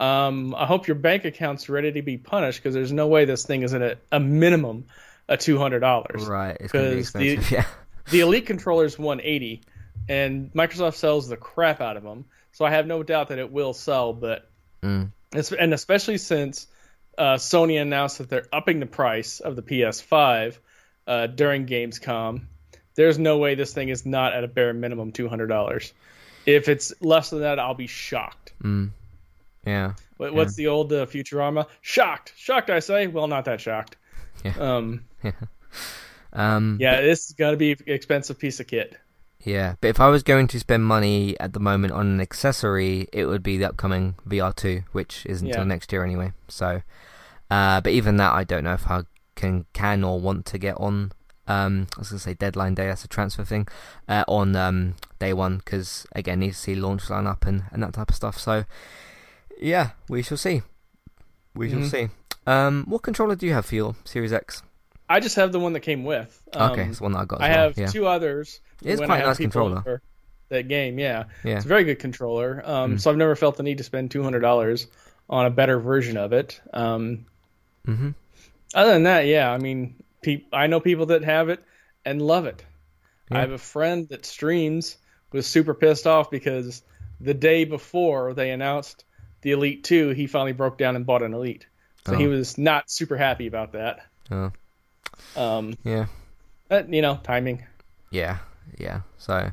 Um, I hope your bank account's ready to be punished because there's no way this thing is at a, minimum of two hundred dollars. Right. To be the- Yeah. The Elite controller is 180, and Microsoft sells the crap out of them. So I have no doubt that it will sell, but Mm. it's, and especially since uh, Sony announced that they're upping the price of the PS5 uh, during Gamescom, there's no way this thing is not at a bare minimum $200. If it's less than that, I'll be shocked. Mm. Yeah. What, What's the old uh, Futurama? Shocked, shocked. I say. Well, not that shocked. Yeah. Um, Um. yeah, this is gonna be an expensive piece of kit. Yeah, but if I was going to spend money at the moment on an accessory, it would be the upcoming VR2, which isn't Yeah. until next year anyway. So, uh, but even that, I don't know if I can can or want to get on. Um, I was gonna say deadline day. That's a transfer thing. Uh, on um, day one, because again, need to see launch lineup and and that type of stuff. So, yeah, we shall see. We shall Mhm. see. Um, what controller do you have for your Series X? I just have the one that came with. Um, okay, it's one that I got. I well. have yeah. two others. It is when quite a nice controller. That game, yeah, Yeah. it's a very good controller. Um, Mm. So I've never felt the need to spend two hundred dollars on a better version of it. Um, Mm-hmm. other than that, yeah, I mean, peop I know people that have it and love it. Yeah. I have a friend that streams was super pissed off because the day before they announced the Elite Two, he finally broke down and bought an Elite. So he Oh. was not super happy about that. Oh, Um, yeah. but, you know, timing. Yeah, yeah. So,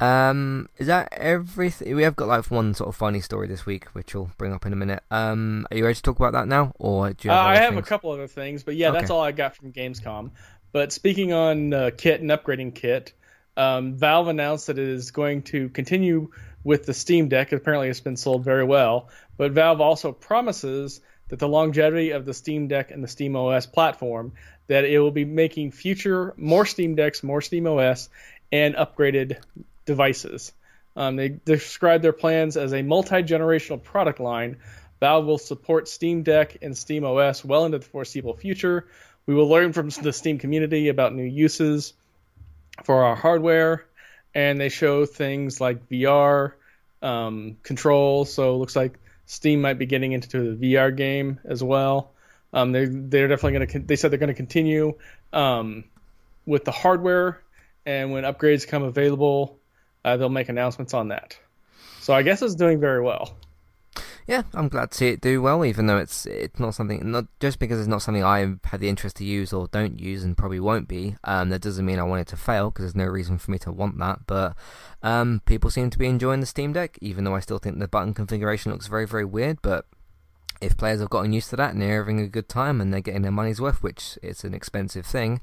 um, is that everything? We have got like one sort of funny story this week, which we'll bring up in a minute. Um, are you ready to talk about that now, or do you Uh, have? I other have a couple other things, but yeah, that's all I got from Gamescom. But speaking on uh, kit and upgrading kit, um, Valve announced that it is going to continue with the Steam Deck. Apparently, it's been sold very well. But Valve also promises that the longevity of the Steam Deck and the Steam OS platform, that it will be making future more Steam Decks, more Steam OS, and upgraded devices. Um, they describe their plans as a multi-generational product line. Valve will support Steam Deck and Steam OS well into the foreseeable future. We will learn from the Steam community about new uses for our hardware, and they show things like VR um, controls. So looks like Steam might be getting into the VR game as well. Um, they they're definitely going to. They said they're going to continue um, with the hardware, and when upgrades come available, uh, they'll make announcements on that. So I guess it's doing very well. Yeah, I'm glad to see it do well, even though it's it's not something not just because it's not something I've had the interest to use or don't use and probably won't be. Um, that doesn't mean I want it to fail because there's no reason for me to want that. But um, people seem to be enjoying the Steam Deck, even though I still think the button configuration looks very very weird. But if players have gotten used to that and they're having a good time and they're getting their money's worth, which it's an expensive thing,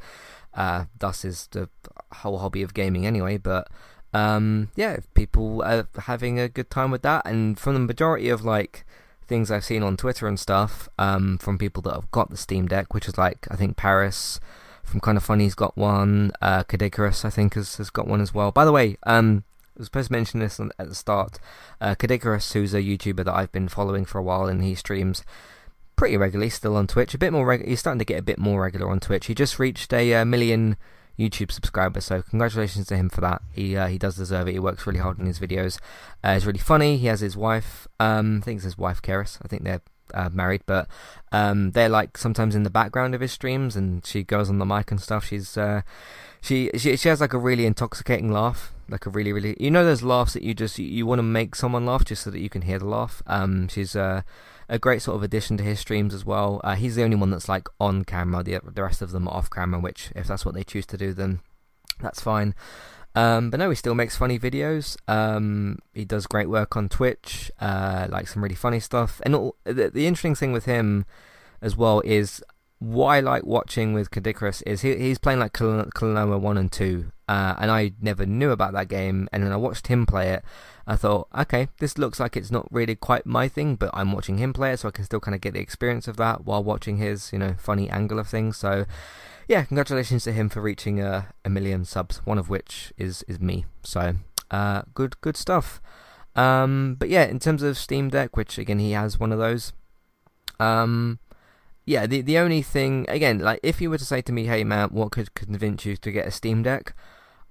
uh, thus is the whole hobby of gaming anyway. But um, yeah, people are having a good time with that, and from the majority of like things I've seen on Twitter and stuff, um, from people that have got the Steam Deck, which is like I think Paris from Kind of Funny's got one, uh, Kaddicarus I think has has got one as well. By the way, um, I was supposed to mention this at the start. Uh, Kaddicarus, who's a YouTuber that I've been following for a while, and he streams pretty regularly still on Twitch. A bit more reg- he's starting to get a bit more regular on Twitch. He just reached a uh, million YouTube subscriber. so congratulations to him for that. He uh, he does deserve it. He works really hard on his videos. Uh, he's really funny. He has his wife. Um, I think it's his wife, Karis. I think they're uh, married, but um, they're like sometimes in the background of his streams, and she goes on the mic and stuff. She's uh, she, she she has like a really intoxicating laugh, like a really really you know those laughs that you just you, you want to make someone laugh just so that you can hear the laugh. Um, she's uh, a great sort of addition to his streams as well. Uh, he's the only one that's like on camera. The the rest of them are off camera, which if that's what they choose to do, then that's fine. Um, but no, he still makes funny videos. Um, he does great work on Twitch, uh, like some really funny stuff. And all, the, the interesting thing with him as well is what I like watching with Kaddicarus is he, he's playing like Kaloma 1 and 2. Uh, and I never knew about that game. And then I watched him play it, I thought, okay, this looks like it's not really quite my thing, but I'm watching him play it, so I can still kind of get the experience of that while watching his, you know, funny angle of things. So, yeah, congratulations to him for reaching a, a million subs. One of which is is me. So uh, good good stuff. Um, but yeah, in terms of Steam Deck, which again he has one of those. Um, yeah, the the only thing again, like if you were to say to me, "Hey man, what could convince you to get a Steam Deck?"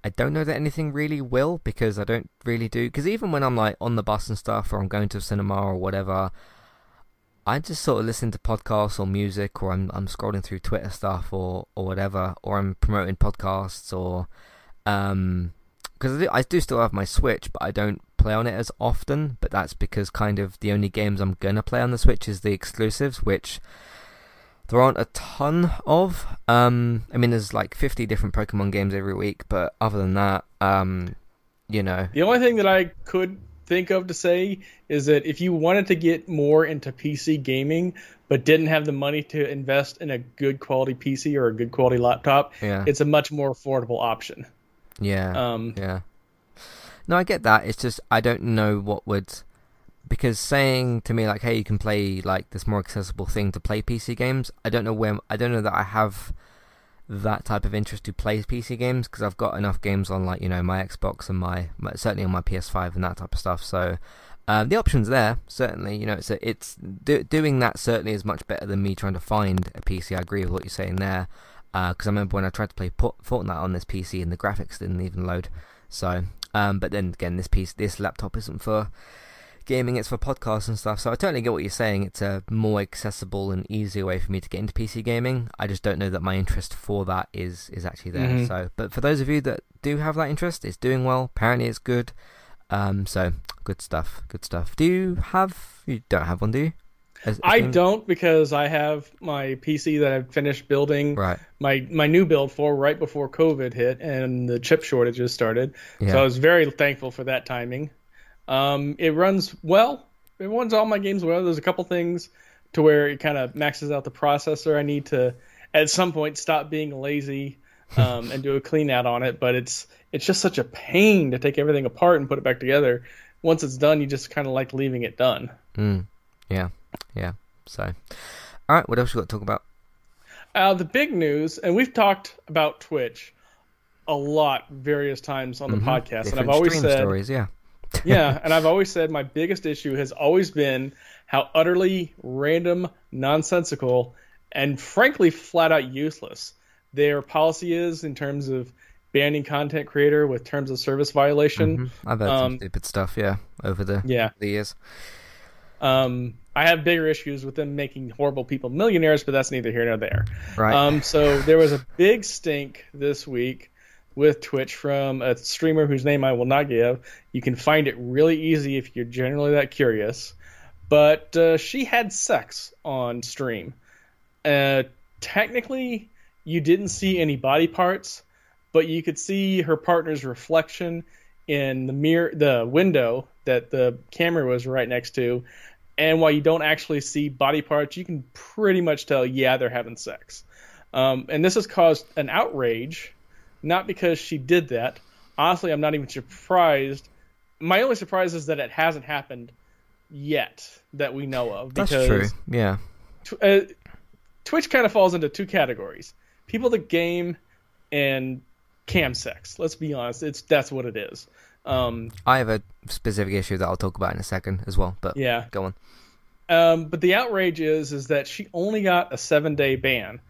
I don't know that anything really will because I don't really do. Because even when I'm like on the bus and stuff, or I'm going to a cinema or whatever, I just sort of listen to podcasts or music, or I'm I'm scrolling through Twitter stuff or or whatever, or I'm promoting podcasts or um because I do, I do still have my Switch, but I don't play on it as often. But that's because kind of the only games I'm gonna play on the Switch is the exclusives, which there aren't a ton of. Um, I mean, there's like 50 different Pokemon games every week, but other than that, um, you know. The only thing that I could think of to say is that if you wanted to get more into PC gaming, but didn't have the money to invest in a good quality PC or a good quality laptop, yeah. it's a much more affordable option. Yeah. Um, yeah. No, I get that. It's just I don't know what would because saying to me like, "Hey, you can play like this more accessible thing to play PC games." I don't know where I don't know that I have that type of interest to play PC games because I've got enough games on like you know my Xbox and my, my certainly on my PS5 and that type of stuff. So um, the options there certainly you know it's a, it's do, doing that certainly is much better than me trying to find a PC. I agree with what you're saying there because uh, I remember when I tried to play Fortnite on this PC and the graphics didn't even load. So um, but then again, this piece this laptop isn't for gaming, it's for podcasts and stuff. So I totally get what you're saying. It's a more accessible and easier way for me to get into PC gaming. I just don't know that my interest for that is is actually there. Mhm. So, but for those of you that do have that interest, it's doing well. Apparently, it's good. Um, so good stuff. Good stuff. Do you have? You don't have one, do you? I Steam- don't because I have my PC that I've finished building Right. my my new build for right before COVID hit and the chip shortages started. Yeah. So I was very thankful for that timing. Um, it runs well. It runs all my games well. There's a couple things to where it kind of maxes out the processor. I need to at some point stop being lazy um, and do a clean out on it. But it's it's just such a pain to take everything apart and put it back together. Once it's done, you just kind of like leaving it done. Mm. Yeah. Yeah. So, all right. What else you got to talk about? Uh, the big news, and we've talked about Twitch a lot various times on the Mhm. podcast, and I've always said stories. Yeah. yeah, and I've always said my biggest issue has always been how utterly random, nonsensical, and frankly flat out useless their policy is in terms of banning content creator with terms of service violation. Mhm. I've heard some Um, stupid stuff. Yeah. Over the Yeah. the years. Um, I have bigger issues with them making horrible people millionaires, but that's neither here nor there. Right. Um, so there was a big stink this week with Twitch from a streamer whose name I will not give. You can find it really easy if you're generally that curious. But uh, she had sex on stream. Uh, technically, you didn't see any body parts, but you could see her partner's reflection in the mirror, the window that the camera was right next to. And while you don't actually see body parts, you can pretty much tell, yeah, they're having sex. Um, and this has caused an outrage, not because she did that. Honestly, I'm not even surprised. My only surprise is that it hasn't happened yet that we know of. That's true. Yeah. tw- uh, Twitch kind of falls into two categories: people that game and cam sex. Let's be honest, it's that's what it is. Um, I have a specific issue that I'll talk about in a second as well. But yeah. go on. Um, but the outrage is is that she only got a seven day ban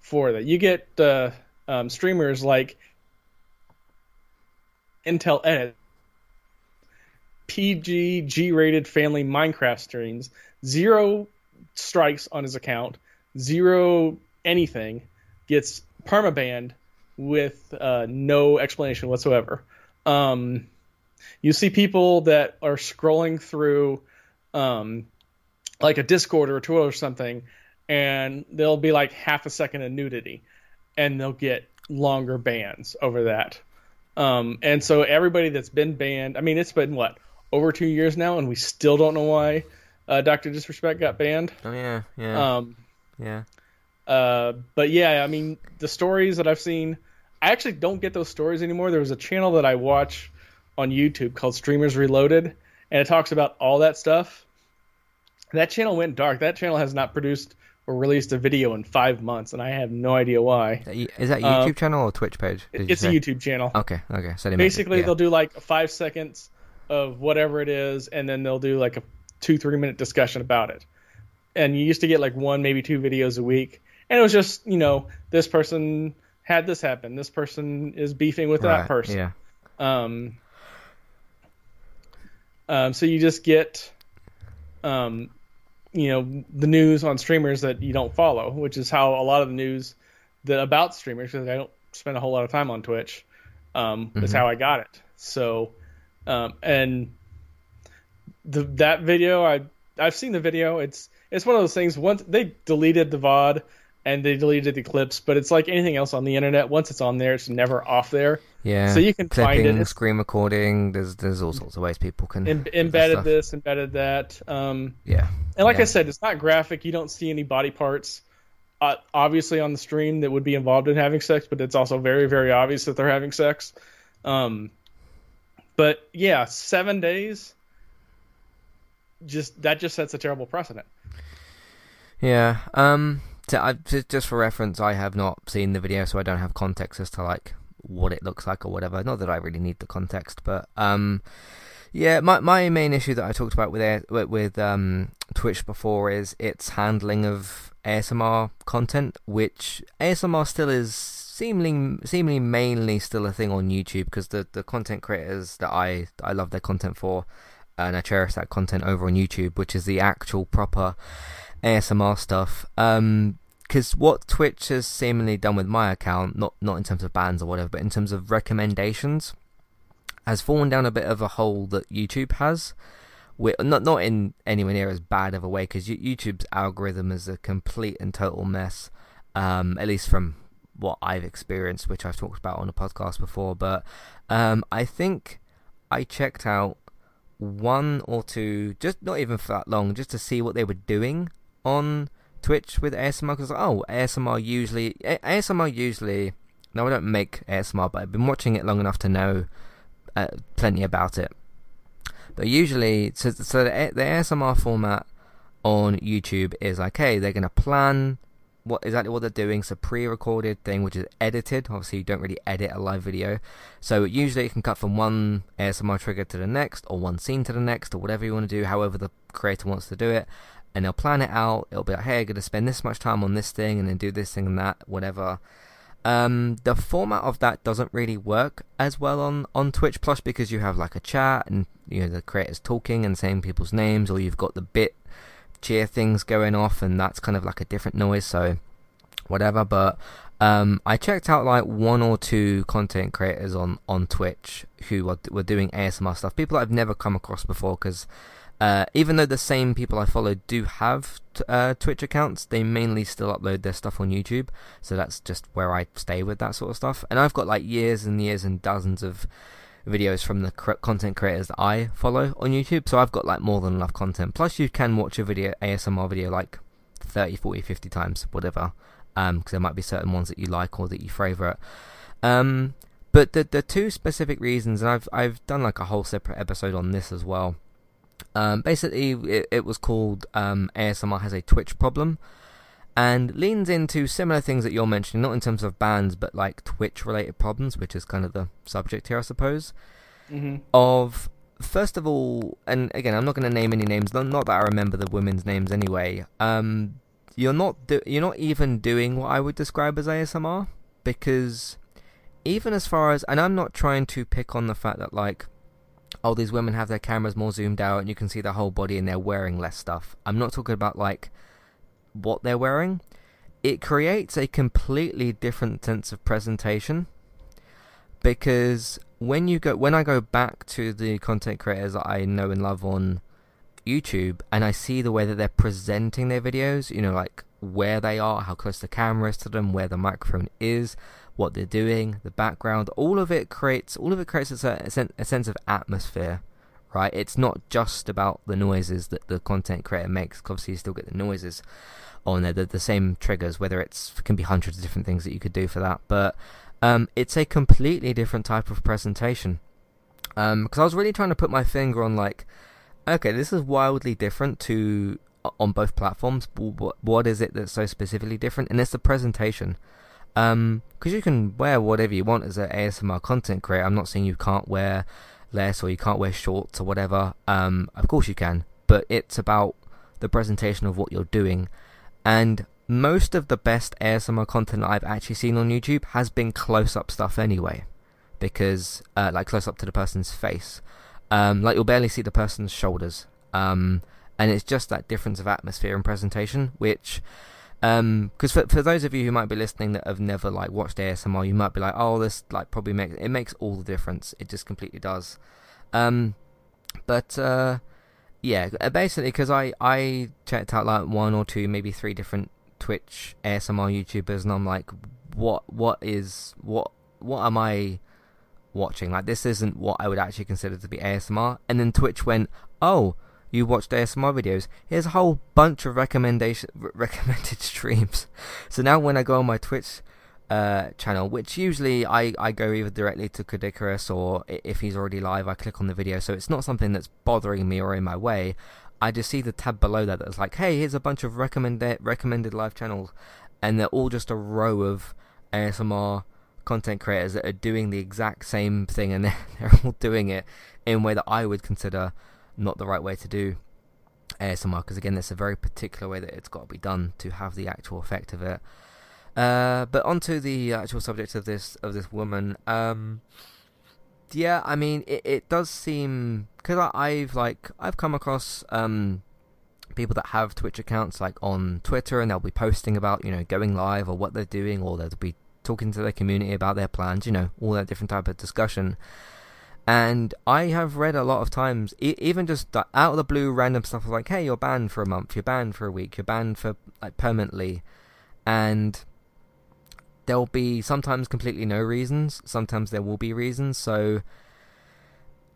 for that. You get uh, um, streamers like Intel Edit, PG G rated family Minecraft streams, zero strikes on his account, zero anything, gets permabanned with uh, no explanation whatsoever. Um, you see people that are scrolling through um, like a Discord or a Twitter or something, and there'll be like half a second of nudity, and they'll get longer bans over that. Um, and so everybody that's been banned, I mean, it's been what over two years now, and we still don't know why uh, Doctor Disrespect got banned. Oh yeah, yeah, Um, yeah. uh, but yeah, I mean, the stories that I've seen, I actually don't get those stories anymore. There was a channel that I watch on YouTube called Streamers Reloaded, and it talks about all that stuff. That channel went dark. That channel has not produced released a video in five months, and I have no idea why. Is that YouTube um, channel or Twitch page? It's a YouTube channel. Okay, okay. So basically, yeah. they'll do like five seconds of whatever it is, and then they'll do like a two three minute discussion about it. And you used to get like one maybe two videos a week, and it was just you know this person had this happen, this person is beefing with right, that person. Yeah. Um. Um. So you just get, um, you know, the news on streamers that you don't follow, which is how a lot of the news that about streamers because I don't spend a whole lot of time on Twitch. Um, mm-hmm. is how I got it. So, um, and the that video I I've seen the video. It's it's one of those things. Once they deleted the VOD and they deleted the clips, but it's like anything else on the internet. Once it's on there, it's never off there. Yeah. So you can Clipping, find it. screen recording. There's there's all sorts of ways people can Im- embedded this, embedded that. Um, yeah. And like yeah. I said, it's not graphic. You don't see any body parts. Uh, obviously on the stream that would be involved in having sex, but it's also very very obvious that they're having sex. Um, but yeah, seven days. Just that just sets a terrible precedent. Yeah. Um. To, I, just for reference, I have not seen the video, so I don't have context as to like what it looks like or whatever. Not that I really need the context, but um, yeah, my my main issue that I talked about with with um Twitch before is its handling of ASMR content, which ASMR still is seemingly seemingly mainly still a thing on YouTube because the the content creators that I I love their content for, and I cherish that content over on YouTube, which is the actual proper ASMR stuff. Um, because what Twitch has seemingly done with my account, not not in terms of bans or whatever, but in terms of recommendations, has fallen down a bit of a hole that YouTube has. We're, not not in anywhere near as bad of a way because YouTube's algorithm is a complete and total mess. Um, at least from what I've experienced, which I've talked about on a podcast before. But um, I think I checked out one or two, just not even for that long, just to see what they were doing on Twitch with ASMR because oh ASMR usually ASMR usually no I don't make ASMR but I've been watching it long enough to know uh, plenty about it. But usually so so the, the ASMR format on YouTube is like hey they're gonna plan what exactly what they're doing. It's a pre-recorded thing which is edited. Obviously, you don't really edit a live video, so usually you can cut from one ASMR trigger to the next, or one scene to the next, or whatever you want to do. However, the creator wants to do it, and they'll plan it out. It'll be like, hey, I'm going to spend this much time on this thing and then do this thing and that, whatever. Um, the format of that doesn't really work as well on, on Twitch Plus because you have like a chat and you know the creators talking and saying people's names, or you've got the bit cheer things going off, and that's kind of like a different noise. So whatever. But um, I checked out like one or two content creators on on Twitch who were, were doing ASMR stuff. People I've never come across before because uh, even though the same people I follow do have t- uh, Twitch accounts, they mainly still upload their stuff on YouTube. So that's just where I stay with that sort of stuff. And I've got like years and years and dozens of videos from the cr- content creators that I follow on YouTube. So I've got like more than enough content. Plus, you can watch a video, ASMR video, like 30, 40, 50 times, whatever. Because um, there might be certain ones that you like or that you favorite. Um, but the the two specific reasons, and I've I've done like a whole separate episode on this as well um, basically, it, it, was called um, ASMR has a Twitch problem, and leans into similar things that you're mentioning, not in terms of bans, but like Twitch-related problems, which is kind of the subject here, I suppose. Mm-hmm. Of first of all, and again, I'm not going to name any names. Not, not, that I remember the women's names anyway. Um, you're not do- you're not even doing what I would describe as ASMR because even as far as, and I'm not trying to pick on the fact that like oh, these women have their cameras more zoomed out and you can see their whole body and they're wearing less stuff. I'm not talking about like what they're wearing. It creates a completely different sense of presentation because when you go when I go back to the content creators that I know and love on YouTube and I see the way that they're presenting their videos, you know, like where they are, how close the camera is to them, where the microphone is, what they're doing, the background, all of it creates all of it creates a, a, a sense of atmosphere, right? It's not just about the noises that the content creator makes. Obviously, you still get the noises on there, the, the same triggers. Whether it's can be hundreds of different things that you could do for that, but um, it's a completely different type of presentation. Because um, I was really trying to put my finger on like, okay, this is wildly different to on both platforms. What what is it that's so specifically different? And it's the presentation. Um, because you can wear whatever you want as an ASMR content creator. I'm not saying you can't wear less or you can't wear shorts or whatever. Um, of course you can, but it's about the presentation of what you're doing. And most of the best ASMR content I've actually seen on YouTube has been close up stuff anyway, because uh, like close up to the person's face. Um, like you'll barely see the person's shoulders. Um, and it's just that difference of atmosphere and presentation, which because um, for for those of you who might be listening that have never like watched ASMR, you might be like, oh, this like probably makes it makes all the difference. It just completely does. Um, but uh, yeah, uh, basically, because I I checked out like one or two, maybe three different Twitch ASMR YouTubers, and I'm like, what what is what what am I watching? Like this isn't what I would actually consider to be ASMR. And then Twitch went, oh you watched ASMR videos, here's a whole bunch of recommendation recommended streams. So now when I go on my Twitch uh, channel, which usually I, I go either directly to Kaddicarus or if he's already live, I click on the video. So it's not something that's bothering me or in my way. I just see the tab below that that's like, hey, here's a bunch of recommended recommended live channels, and they're all just a row of ASMR content creators that are doing the exact same thing, and they're, they're all doing it in a way that I would consider not the right way to do ASMR because again, it's a very particular way that it's got to be done to have the actual effect of it. Uh, but onto the actual subject of this of this woman. Um, yeah, I mean, it, it does seem because I've like I've come across um, people that have Twitch accounts like on Twitter, and they'll be posting about you know going live or what they're doing, or they'll be talking to their community about their plans. You know, all that different type of discussion. And I have read a lot of times, even just out of the blue, random stuff like, "Hey, you're banned for a month, you're banned for a week, you're banned for like permanently," and there'll be sometimes completely no reasons, sometimes there will be reasons. So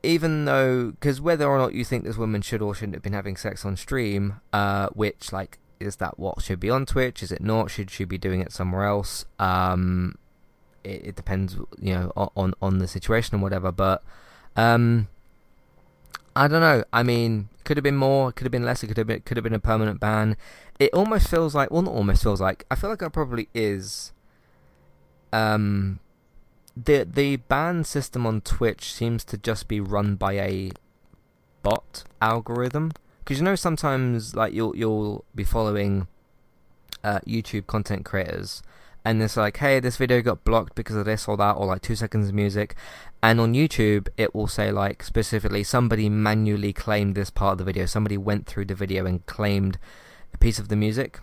even though, because whether or not you think this woman should or shouldn't have been having sex on stream, uh, which like is that what should be on Twitch? Is it not? Should she be doing it somewhere else? Um, it, it depends, you know, on on the situation and whatever. But um, I don't know. I mean, could have been more, could have been less. It could have been could have been a permanent ban. It almost feels like, well, not almost feels like. I feel like it probably is. Um, the the ban system on Twitch seems to just be run by a bot algorithm because you know sometimes like you'll you'll be following uh, YouTube content creators and it's like, hey, this video got blocked because of this or that, or like two seconds of music. And on YouTube, it will say like specifically somebody manually claimed this part of the video. Somebody went through the video and claimed a piece of the music.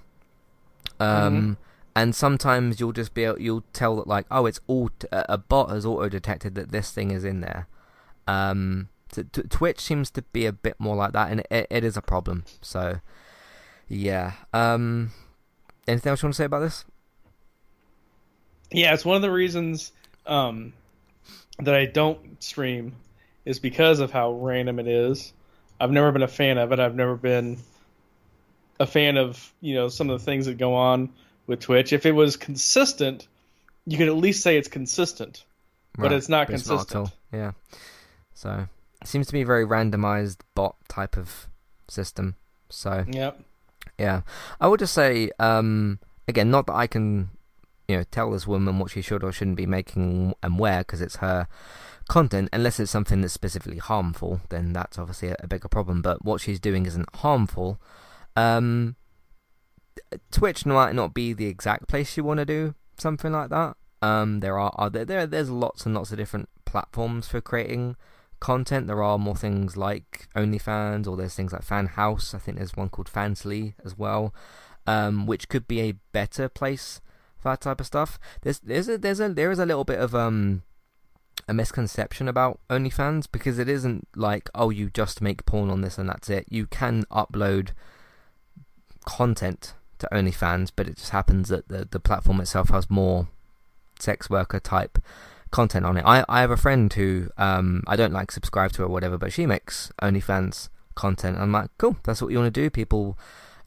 Um, mm-hmm. and sometimes you'll just be able, you'll tell that like, oh, it's all a bot has auto detected that this thing is in there. Um, t- t- Twitch seems to be a bit more like that, and it, it is a problem. So, yeah. Um, anything else you want to say about this? Yeah, it's one of the reasons um, that I don't stream is because of how random it is. I've never been a fan of it. I've never been a fan of you know some of the things that go on with Twitch. If it was consistent, you could at least say it's consistent, right. but it's not but consistent. It's not yeah, so it seems to be a very randomized bot type of system. So yep. yeah, I would just say um, again, not that I can you know tell this woman what she should or shouldn't be making and where because it's her content. Unless it's something that's specifically harmful then that's obviously a, a bigger problem. But what she's doing isn't harmful. Um, twitch might not be the exact place you want to do something like that. Um, there are, there, there there's lots and lots of different platforms for creating content. There are more things like onlyfans or there's things like fan house. I think there's one called fansly as well um, which could be a better place that type of stuff. There's there's a there's a there is a little bit of um a misconception about OnlyFans because it isn't like oh you just make porn on this and that's it. You can upload content to OnlyFans, but it just happens that the the platform itself has more sex worker type content on it. I, I have a friend who um I don't like subscribe to or whatever, but she makes OnlyFans content. I'm like, cool, that's what you want to do. People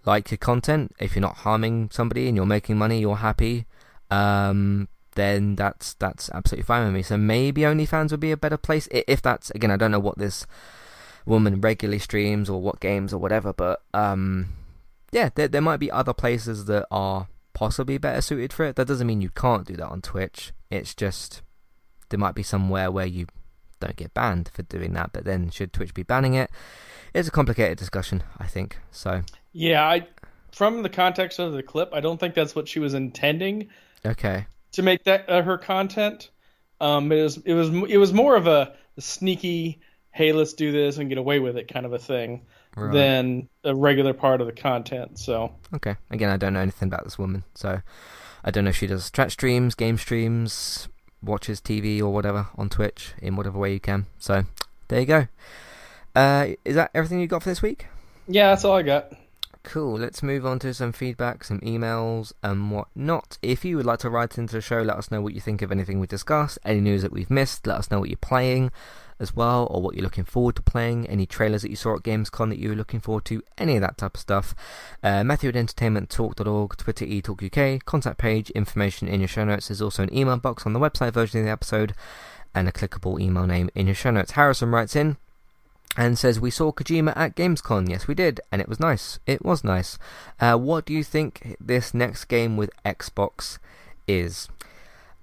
like your content, if you're not harming somebody and you're making money, you're happy, um, then that's that's absolutely fine with me. So maybe OnlyFans would be a better place if that's again. I don't know what this woman regularly streams or what games or whatever, but um, yeah, there there might be other places that are possibly better suited for it. That doesn't mean you can't do that on Twitch. It's just there might be somewhere where you don't get banned for doing that, but then should Twitch be banning it? It's a complicated discussion, I think. So yeah, I from the context of the clip, I don't think that's what she was intending. Okay. To make that uh, her content, um, it was it was it was more of a, sneaky, hey, let's do this and get away with it kind of a thing, right. than a regular part of the content. So. Okay. Again, I don't know anything about this woman, so I don't know if she does chat streams, game streams, watches TV or whatever on Twitch in whatever way you can. So there you go. Uh, is that everything you got for this week? Yeah, that's all I got. Cool. Let's move on to some feedback, some emails, and whatnot. If you would like to write into the show, let us know what you think of anything we discussed, any news that we've missed. Let us know what you're playing as well, or what you're looking forward to playing. Any trailers that you saw at Gamescom that you were looking forward to. Any of that type of stuff. Uh, Matthew at entertainmenttalk.org, Twitter eTalkUK, contact page, information in your show notes. There's also an email box on the website version of the episode, and a clickable email name in your show notes. Harrison writes in and says we saw Kojima at Gamescom. Yes, we did, and it was nice. It was nice. Uh, what do you think this next game with Xbox is?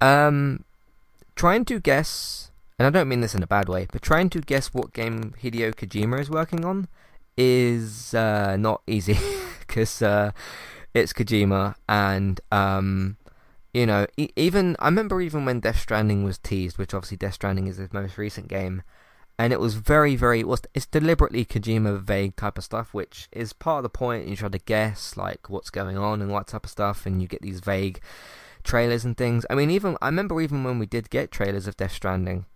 Um, trying to guess, and I don't mean this in a bad way, but trying to guess what game Hideo Kojima is working on is uh, not easy because uh, it's Kojima, and um, you know, e- even I remember even when Death Stranding was teased, which obviously Death Stranding is his most recent game and it was very, very. It was it's deliberately Kojima vague type of stuff, which is part of the point. You try to guess like what's going on and what type of stuff, and you get these vague trailers and things. I mean, even I remember even when we did get trailers of Death Stranding,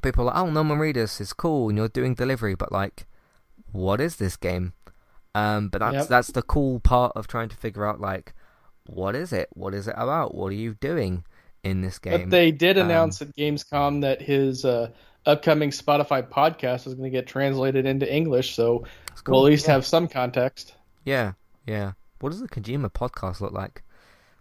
people were like, "Oh, Norman Reedus is cool, and you're doing delivery," but like, what is this game? Um, but that's yep. that's the cool part of trying to figure out like, what is it? What is it about? What are you doing in this game? But they did announce um, at Gamescom that his uh, upcoming Spotify podcast is going to get translated into English, so cool. we'll at least yeah. have some context. Yeah, yeah. What does the Kojima podcast look like?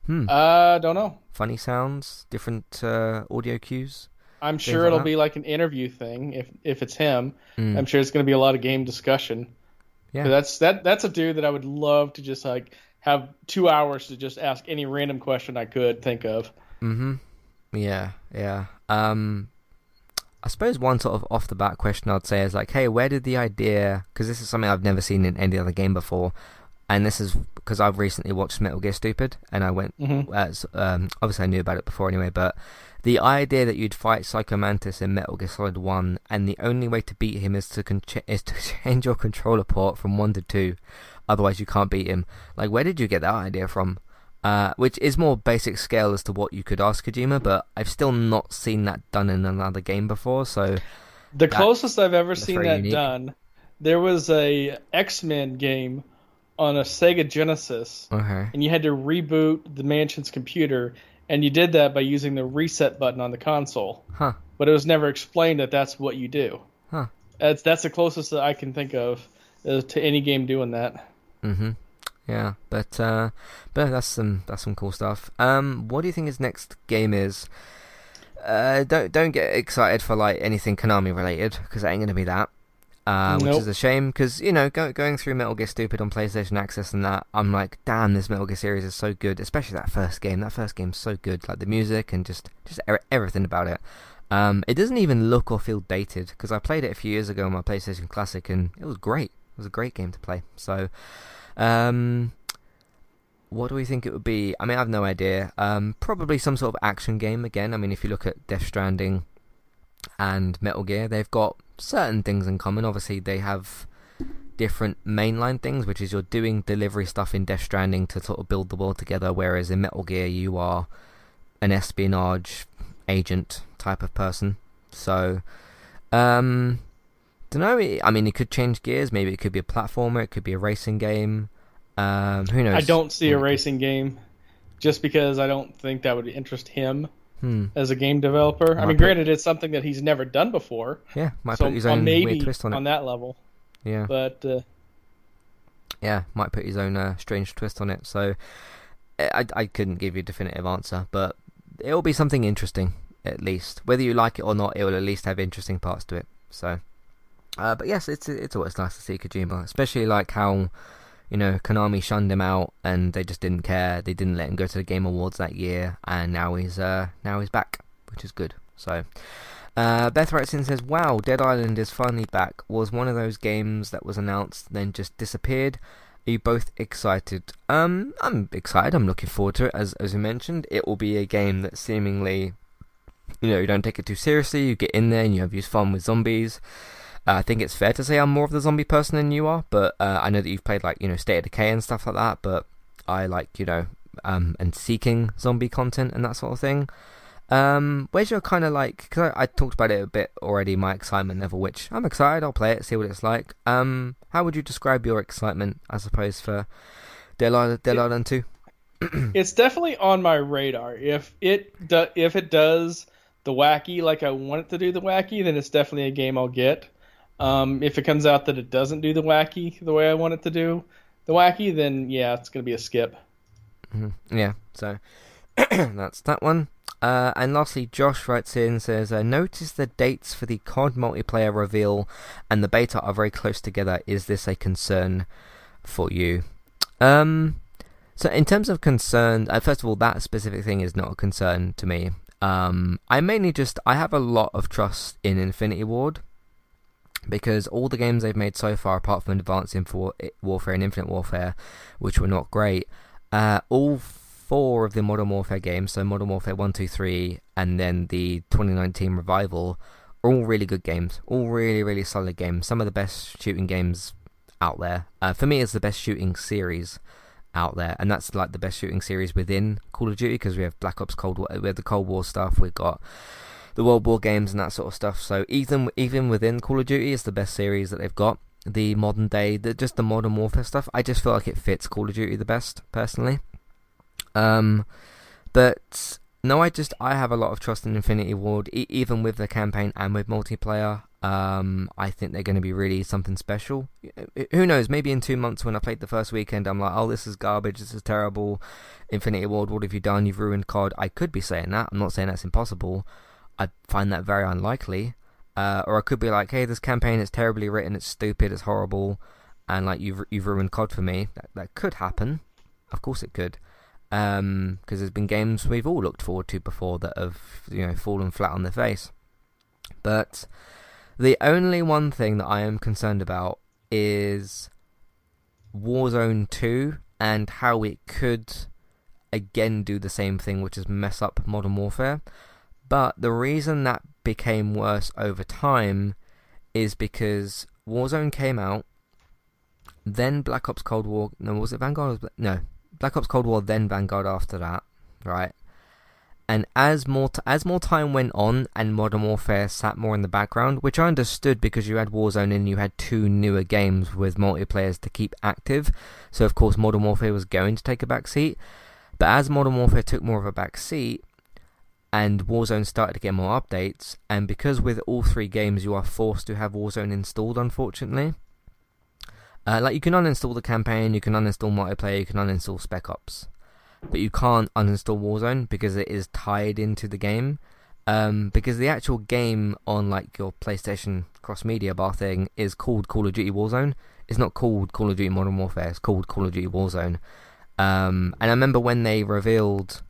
Hmm. Uh, don't know. Funny sounds, different uh, audio cues. I'm sure like it'll that. be like an interview thing if if it's him. Mm. I'm sure it's going to be a lot of game discussion. Yeah, that's that that's a dude that I would love to just like have two hours to just ask any random question I could think of. Mm-hmm. Yeah, yeah. Um, I suppose one sort of off the bat question I'd say is like, hey, where did the idea? Because this is something I've never seen in any other game before, and this is because I've recently watched Metal Gear Stupid, and I went. Mm-hmm. Uh, um, obviously, I knew about it before anyway, but the idea that you'd fight Psycho Mantis in Metal Gear Solid One, and the only way to beat him is to con- is to change your controller port from one to two, otherwise you can't beat him. Like, where did you get that idea from? Uh, which is more basic scale as to what you could ask Kojima, but I've still not seen that done in another game before. So the closest I've ever seen that unique. done, there was a X Men game on a Sega Genesis, okay. and you had to reboot the mansion's computer, and you did that by using the reset button on the console. Huh. But it was never explained that that's what you do. Huh. That's that's the closest that I can think of uh, to any game doing that. Mm-hmm yeah. But uh, but that's some that's some cool stuff. Um, what do you think his next game is? Uh, don't don't get excited for like anything Konami related because it ain't gonna be that. Uh, which is a shame because you know go, going through Metal Gear Stupid on PlayStation Access and that I'm like damn this Metal Gear series is so good especially that first game that first game's so good like the music and just just er- everything about it um, it doesn't even look or feel dated because I played it a few years ago on my PlayStation Classic and it was great it was a great game to play so um, what do we think it would be? I mean, I have no idea. Um, probably some sort of action game again. I mean, if you look at Death Stranding and Metal Gear, they've got certain things in common. Obviously, they have different mainline things, which is you're doing delivery stuff in Death Stranding to sort of build the world together, whereas in Metal Gear, you are an espionage agent type of person. So, um, don't know. I mean, it could change gears. Maybe it could be a platformer. It could be a racing game. Um, who knows? I don't see a racing game, just because I don't think that would interest him hmm. as a game developer. Might I mean, granted, it's something that he's never done before. Yeah, might so put his own maybe weird twist on it on that level. Yeah, but uh, yeah, might put his own uh, strange twist on it. So I I couldn't give you a definitive answer, but it'll be something interesting at least. Whether you like it or not, it will at least have interesting parts to it. So. Uh, but yes, it's it's always nice to see Kojima, especially like how you know, Konami shunned him out, and they just didn't care. They didn't let him go to the Game Awards that year, and now he's uh, now he's back, which is good. So, uh, Beth writes in says, "Wow, Dead Island is finally back. Was one of those games that was announced then just disappeared." Are you both excited? Um, I'm excited. I'm looking forward to it. As as you mentioned, it will be a game that seemingly, you know, you don't take it too seriously. You get in there and you have your fun with zombies. Uh, I think it's fair to say I'm more of the zombie person than you are, but uh, I know that you've played like you know State of Decay and stuff like that. But I like you know um, and seeking zombie content and that sort of thing. Um, where's your kind of like? Because I, I, talked about it a bit already. My excitement level, which I'm excited. I'll play it, see what it's like. Um, how would you describe your excitement, I suppose, for Dead Island, Two? it's definitely on my radar. If it do, if it does the wacky like I want it to do the wacky, then it's definitely a game I'll get. Um, if it comes out that it doesn't do the wacky the way I want it to do the wacky, then yeah, it's gonna be a skip. Mm-hmm. Yeah, so that's that one. Uh, and lastly, Josh writes in says, uh, "Notice the dates for the COD multiplayer reveal and the beta are very close together. Is this a concern for you?" Um, so in terms of concern, uh, first of all, that specific thing is not a concern to me. Um, I mainly just I have a lot of trust in Infinity Ward because all the games they've made so far, apart from Advanced Inf- Warfare and Infinite Warfare, which were not great, uh, all four of the Modern Warfare games, so Modern Warfare 1, 2, 3, and then the 2019 Revival, are all really good games. All really, really solid games. Some of the best shooting games out there. Uh, for me, it's the best shooting series out there, and that's like the best shooting series within Call of Duty because we have Black Ops Cold War, we have the Cold War stuff, we've got the World War games and that sort of stuff. So even even within Call of Duty, it's the best series that they've got. The modern day, the, just the modern warfare stuff, I just feel like it fits Call of Duty the best personally. Um, but no, I just I have a lot of trust in Infinity Ward, e- even with the campaign and with multiplayer. Um, I think they're going to be really something special. Who knows? Maybe in two months, when I played the first weekend, I'm like, "Oh, this is garbage. This is terrible." Infinity Ward, what have you done? You've ruined COD. I could be saying that. I'm not saying that's impossible. I find that very unlikely. Uh, or I could be like, "Hey, this campaign is terribly written. It's stupid. It's horrible." And like you've you've ruined COD for me. That that could happen. Of course, it could because um, there's been games we've all looked forward to before that have you know fallen flat on their face. But the only one thing that I am concerned about is Warzone 2 and how it could again do the same thing, which is mess up Modern Warfare. But the reason that became worse over time is because Warzone came out, then Black Ops Cold War. No, was it Vanguard? No, Black Ops Cold War, then Vanguard after that, right? And as more t- as more time went on and Modern Warfare sat more in the background, which I understood because you had Warzone and you had two newer games with multiplayers to keep active, so of course Modern Warfare was going to take a back seat. But as Modern Warfare took more of a back seat, and Warzone started to get more updates, and because with all three games you are forced to have Warzone installed, unfortunately, uh, like you can uninstall the campaign, you can uninstall multiplayer, you can uninstall Spec Ops, but you can't uninstall Warzone because it is tied into the game. Um, because the actual game on like your PlayStation cross media bar thing is called Call of Duty Warzone. It's not called Call of Duty Modern Warfare. It's called Call of Duty Warzone. Um, and I remember when they revealed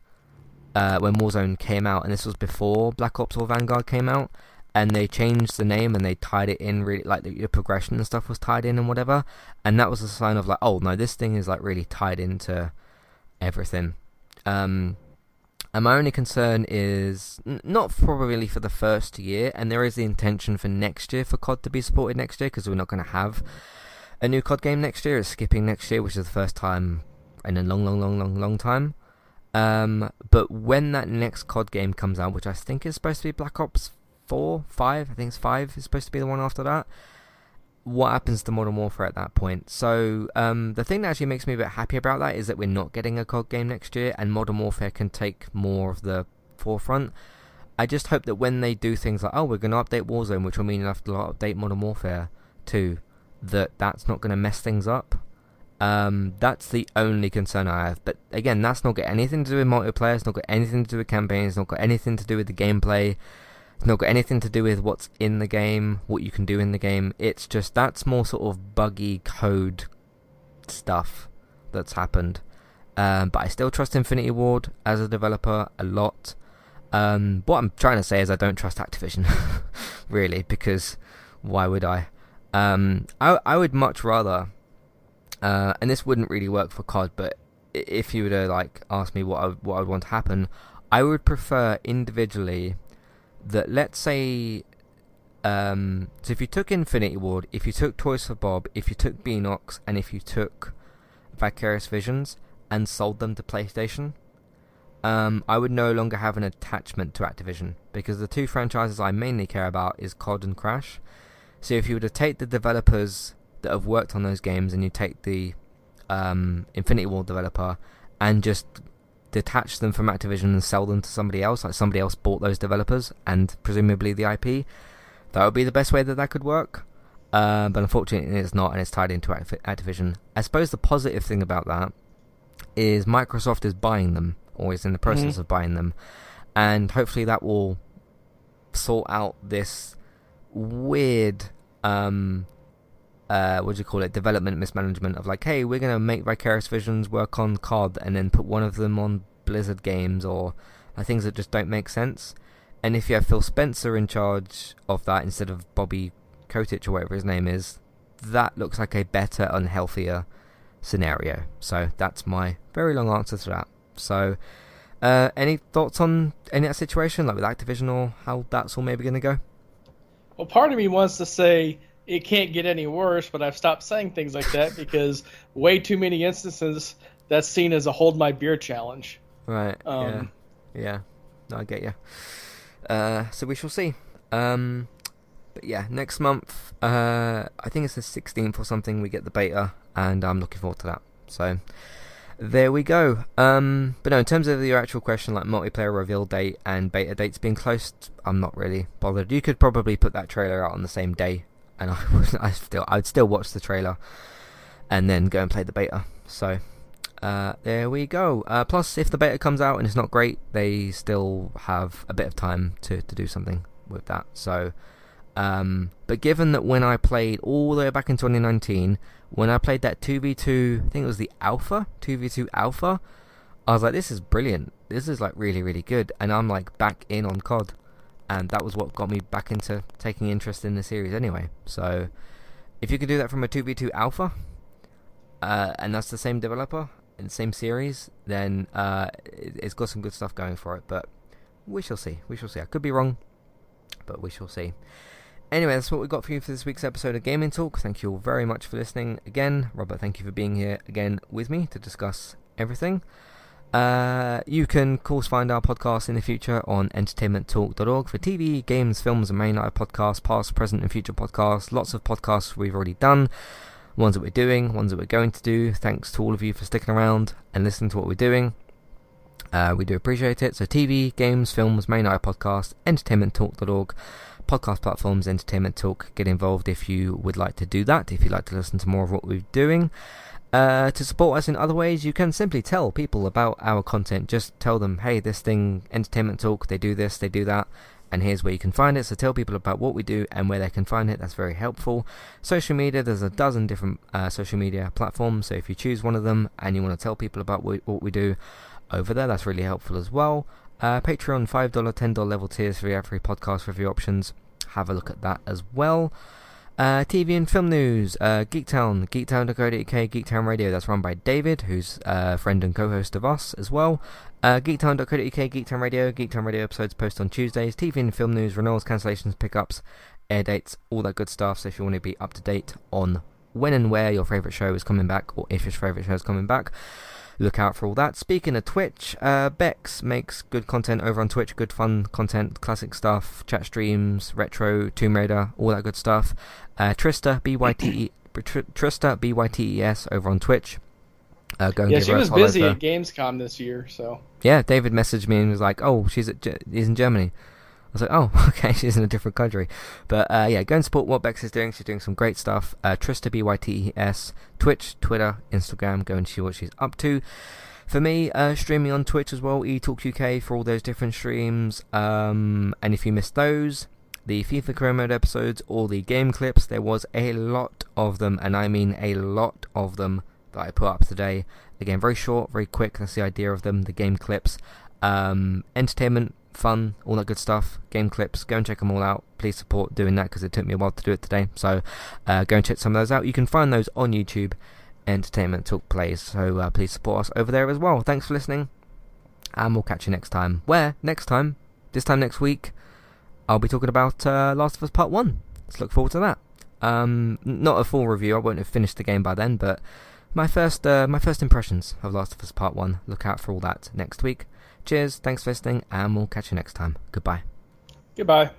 uh, when Warzone came out, and this was before Black Ops or Vanguard came out and they changed the name and they tied it in really like the, progression and stuff was tied in and whatever and that was a sign of like oh no this thing is like really tied into everything. Um and my only concern is n- not probably for the first year and there is the intention for next year for cod to be supported next year because we're not going to have a new cod game next year it's skipping next year which is the first time in a long long long long long time um, but when that next COD game comes out, which I think is supposed to be Black Ops four, five. I think it's five is supposed to be the one after that. What happens to Modern Warfare at that point? So um, the thing that actually makes me a bit happy about that is that we're not getting a COD game next year, and Modern Warfare can take more of the forefront. I just hope that when they do things like, oh, we're going to update Warzone, which will mean you have to update Modern Warfare too, that that's not going to mess things up. Um, that's the only concern I have. But again, that's not got anything to do with multiplayer. It's not got anything to do with campaigns. It's not got anything to do with the gameplay. It's not got anything to do with what's in the game, what you can do in the game. It's just that's more sort of buggy code stuff that's happened. Um, but I still trust Infinity Ward as a developer a lot. Um, what I'm trying to say is I don't trust Activision, really, because why would I? Um, I I would much rather, uh, and this wouldn't really work for COD, but if you were to like ask me what I, what I would want to happen, I would prefer individually that let's say um, so if you took Infinity Ward, if you took Toys for Bob, if you took Beenox, and if you took Vicarious Visions and sold them to PlayStation, um, I would no longer have an attachment to Activision because the two franchises I mainly care about is COD and Crash. So if you were to take the developers that have worked on those games and you take the um, Infinity Ward developer and just detach them from Activision and sell them to somebody else, like somebody else bought those developers and presumably the IP, that would be the best way that that could work. Uh, but unfortunately, it's not, and it's tied into Activision. I suppose the positive thing about that is Microsoft is buying them, or is in the process mm-hmm. of buying them, and hopefully that will sort out this weird um, uh, what do you call it, development mismanagement of like, hey, we're going to make Vicarious Visions work on COD and then put one of them on Blizzard games or like, things that just don't make sense. And if you have Phil Spencer in charge of that instead of Bobby Kotick or whatever his name is, that looks like a better and healthier scenario. So that's my very long answer to that. So, uh, any thoughts on any that situation, like with Activision or how that's all maybe going to go? Well, part of me wants to say it can't get any worse, but I've stopped saying things like that because way too many instances that's seen as a hold my beer challenge. Right. Um, yeah. Yeah. No, I get you. Uh, so we shall see. Um, but yeah, next month, uh, I think it's the 16th or something, we get the beta, and I'm looking forward to that. So there we go. Um, but no, in terms of your actual question, like multiplayer reveal date and beta dates being close, I'm not really bothered. You could probably put that trailer out on the same day and I I still I would still watch the trailer and then go and play the beta. So uh, there we go. Uh, plus, if the beta comes out and it's not great, they still have a bit of time to, to do something with that. So, um, but given that when I played all the way back in 2019, when I played that 2v2, I think it was the alpha, 2v2 alpha, I was like, this is brilliant. This is like really, really good. And I'm like back in on COD and that was what got me back into taking interest in the series anyway. So, if you could do that from a 2v2 alpha, uh, and that's the same developer and same series, then uh, it, has got some good stuff going for it. But we shall see. We shall see. I could be wrong, but we shall see. Anyway, that's what we got for you for this week's episode of Gaming Talk. Thank you all very much for listening again. Robert, thank you for being here again with me to discuss everything. Uh, you can, of course, find our podcast in the future on entertainmenttalk.org for TV, games, films, and main night podcasts, past, present, and future podcasts. Lots of podcasts we've already done, ones that we're doing, ones that we're going to do. Thanks to all of you for sticking around and listening to what we're doing. Uh, we do appreciate it. So, TV, games, films, main night podcast, entertainmenttalk.org, podcast platforms, entertainment talk. Get involved if you would like to do that, if you'd like to listen to more of what we're doing. Uh, to support us in other ways, you can simply tell people about our content. Just tell them, hey, this thing, Entertainment Talk, they do this, they do that, and here's where you can find it. So tell people about what we do and where they can find it. That's very helpful. Social media, there's a dozen different uh, social media platforms. So if you choose one of them and you want to tell people about what, what we do over there, that's really helpful as well. Uh, Patreon, $5, $10 level tiers for every podcast review options. Have a look at that as well. Uh, TV and film news, uh, Geektown, geektown.co.uk, Geektown Radio, that's run by David, who's a friend and co-host of us as well. Uh, geektown.co.uk, Geektown Radio, Geektown Radio episodes post on Tuesdays, TV and film news, renewals, cancellations, pickups, air dates, all that good stuff, so if you want to be up to date on when and where your favourite show is coming back, or if your favourite show is coming back, look out for all that. Speaking of Twitch, uh, Bex makes good content over on Twitch, good fun content, classic stuff, chat streams, retro, Tomb Raider, all that good stuff. Uh, Trista, B-Y-T-E, Trista, B-Y-T-E-S over on Twitch. Uh, go yeah, she was busy at Gamescom this year, so. Yeah, David messaged me and was like, oh, she's at, he's in Germany I was like, oh, okay, she's in a different country. But uh, yeah, go and support what Bex is doing. She's doing some great stuff. Uh, Trista B Y T E S, Twitch, Twitter, Instagram. Go and see what she's up to. For me, uh, streaming on Twitch as well, eTalk UK for all those different streams. Um, and if you missed those, the FIFA Career Mode episodes or the game clips, there was a lot of them, and I mean a lot of them that I put up today. Again, very short, very quick. That's the idea of them. The game clips, um, entertainment, fun, all that good stuff. Game clips. Go and check them all out. Please support doing that because it took me a while to do it today. So uh, go and check some of those out. You can find those on YouTube. Entertainment Talk Plays. So uh, please support us over there as well. Thanks for listening, and we'll catch you next time. Where next time? This time next week, I'll be talking about uh, Last of Us Part One. Let's look forward to that. Um, not a full review. I won't have finished the game by then, but my first uh, my first impressions of Last of Us Part One. Look out for all that next week. Cheers. Thanks for listening, and we'll catch you next time. Goodbye. Goodbye.